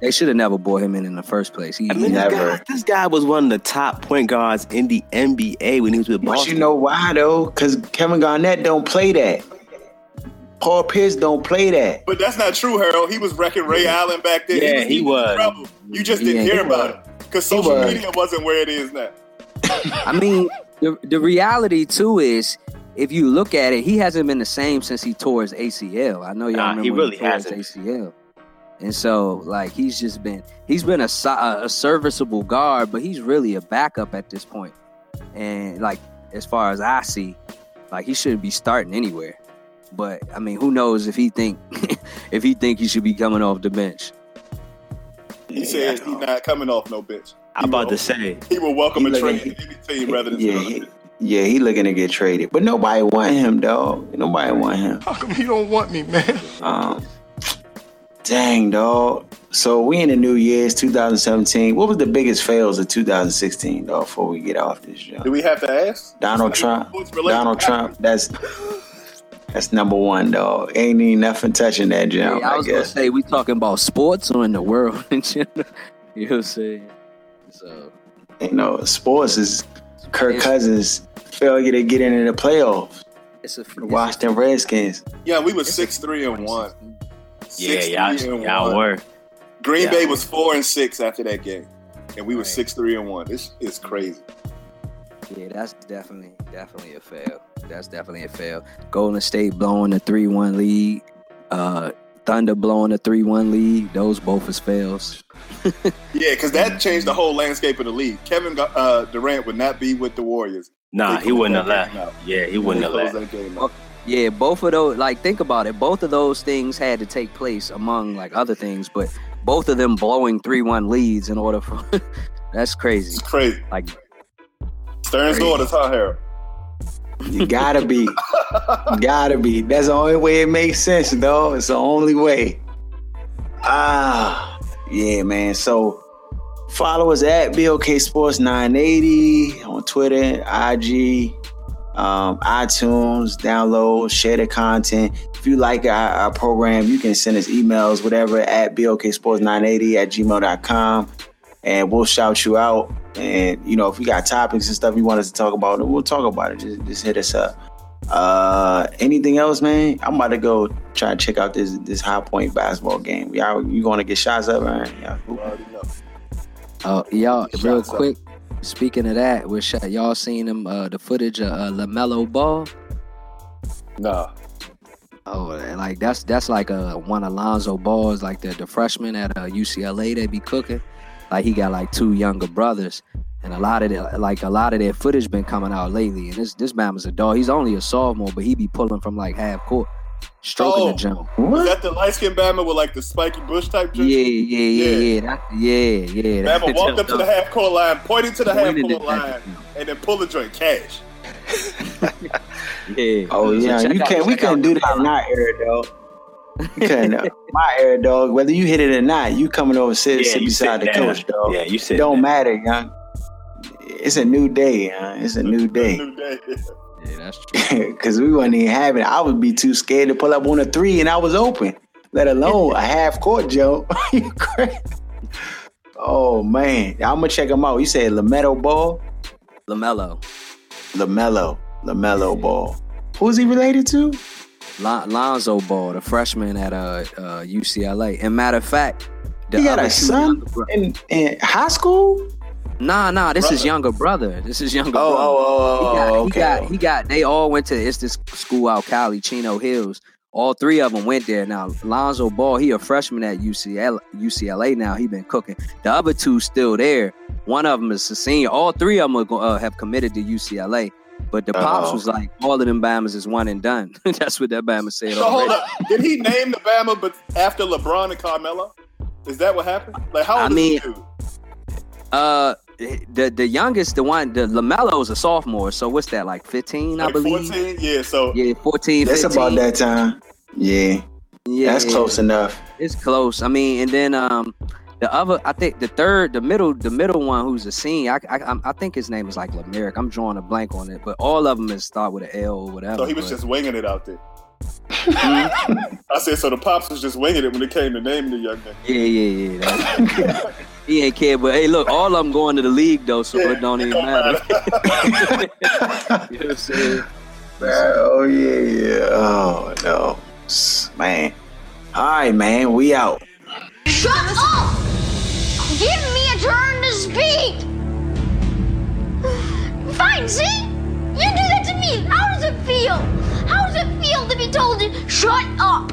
they should have never brought him in in the first place. He, I he mean, this Never. guy, this guy was one of the top point guards in the NBA when he was with Boston. But you know why though? Because Kevin Garnett don't play that. Paul Pierce don't play that. But that's not true, Harold. He was wrecking Ray Allen back then. Yeah, he in was. trouble. You just He didn't ain't- hear about it because social was. media wasn't where it is now. I mean, the the reality too is. If you look at it, he hasn't been the same since he tore his ACL. I know y'all Nah, remember he when really tore hasn't. his ACL. And so, like, he's just been he's been a, a serviceable guard, but he's really a backup at this point. And like, as far as I see, like he shouldn't be starting anywhere. But I mean, who knows if he think if he think he should be coming off the bench? He says he's not coming off no bench. I'm about to say. He will welcome He a trade to any team rather than Yeah, he, yeah, he looking to get traded, but nobody want him, dog. Nobody want him. How come he don't want me, man? Um, dang, dog. So we in the new year's 2017. What was the biggest fails of 2016, dog? Before we get off this show, Do we have to ask? Donald Trump. Donald Trump. That's that's number one, dog. Ain't even nothing touching that jump. Yeah, I I, was gonna say we talking about sports or in the world in general. You know what I'm saying? So You know, sports is Kirk It's- Cousins' failure to get into the playoffs. it's a The Washington Redskins. Yeah, we were six three and one. Yeah, 6-3 y'all, and y'all were. Green Yeah. Bay was four and six after that game, and we were Right. six three and one. It's it's crazy. Yeah, that's definitely definitely a fail. That's definitely a fail. Golden State blowing the three one lead. Uh, Thunder blowing the three one lead. Those both is fails. Yeah, because that changed the whole landscape of the league. Kevin uh, Durant would not be with the Warriors. Nah, he wouldn't have left. that game out. Yeah, he wouldn't have left. closed that game out. Yeah, both of those. Like, think about it. Both of those things had to take place among like other things, but both of them blowing three one leads in order for. that's crazy. It's crazy. Like, Stern's Crazy. daughters, huh, Harold? You gotta be. gotta be. That's the only way it makes sense, though. It's the only way. Ah, yeah, man. So follow us at BLK Sports 980 on Twitter, IG, um, iTunes, download, share the content. If you like our, our program, you can send us emails, whatever, at BLK Sports 980 at gmail.com. And we'll shout you out. And you know, if we got topics and stuff you want us to talk about, we'll talk about it. Just, just hit us up. Uh, anything else, man? I'm about to go try to check out this this High Point basketball game. Y'all, you going to get shots up, man? Yeah. You already know. uh, y'all, real Shots up. quick. Speaking of that, we shot, y'all seen them uh, the footage of uh, Lamelo Ball? Nah. Oh, like that's that's like uh, one of Lonzo Ball's like the the freshman at uh, UCLA they be cooking. Like he got like two younger brothers, and a lot of the, like a lot of their footage been coming out lately. And this this man was a dog. He's only a sophomore, but he be pulling from like half court, stroking Oh. the jump. Was that the light skinned Bama with like the spiky bush type Yeah, jersey? yeah, yeah, Yeah. yeah, that, yeah, yeah. Bama walked up to the half court line, pointing to the half court at line, and then pulled the joint cash. Yeah. Oh yeah, check you out- can't. We check out couldn't do that in our era, dog. We couldn't. uh, my era, dog. Whether you hit it or not, you coming over sit, Yeah, sit beside the down. coach, dog. Yeah, you It said don't that. matter, young. It's a new day, young. It's a new day. New day. Yeah, that's true. Cause we wasn't even having. it. I would be too scared to pull up on a three, and I was open. Let alone a half court jump. you crazy? Oh man, I'm gonna check him out. You said Lamelo Ball, Lamelo, Lamelo, Lamelo Ball. Who's he related to? Lon- Lonzo Ball, the freshman at uh, uh, UCLA. And matter of fact, the He got a son in, in high school. Nah, nah, this is younger brother. This is younger Oh, brother. oh, oh, he got, oh, he got, he got. They all went to it's this school out Cali, Chino Hills. All three of them went there. Now Lonzo Ball, he a freshman at UCLA. UCLA now. He been cooking. The other two still there. One of them is a senior. All three of them are, go- uh, have committed to UCLA. But the pops Oh. was like, all of them Bamas is one and done. That's what that Bama said. So hold up. Did he name the Bama but after LeBron and Carmelo? Is that what happened? Like how old I is mean- this dude? Uh, the the youngest, the one, the Lamelo's a sophomore. So what's that? Like fifteen, I Like believe. 14? Yeah, so Yeah, 14, That's 15. about that time. Yeah, Yeah, that's close enough. It's close. I mean, and then um, the other, I think the third, the middle, the middle one who's a senior. I, I, I'm- think his name is like Lameric. I'm drawing a blank on it, but all of them is start with an L or whatever. so he was but- just winging it out there. I said so the pops was just winging it when it came to naming the young man. Yeah, yeah, yeah. that's- he ain't care, but hey, look, all of them going to the league though, so Yeah, it don't even don't matter. you know what I'm saying? Oh yeah, yeah. Oh no, man. All right, man. We out. Shut up! Give me a turn to speak! Fine, see? You do that to me. How does it feel? How does it feel to be told to shut up?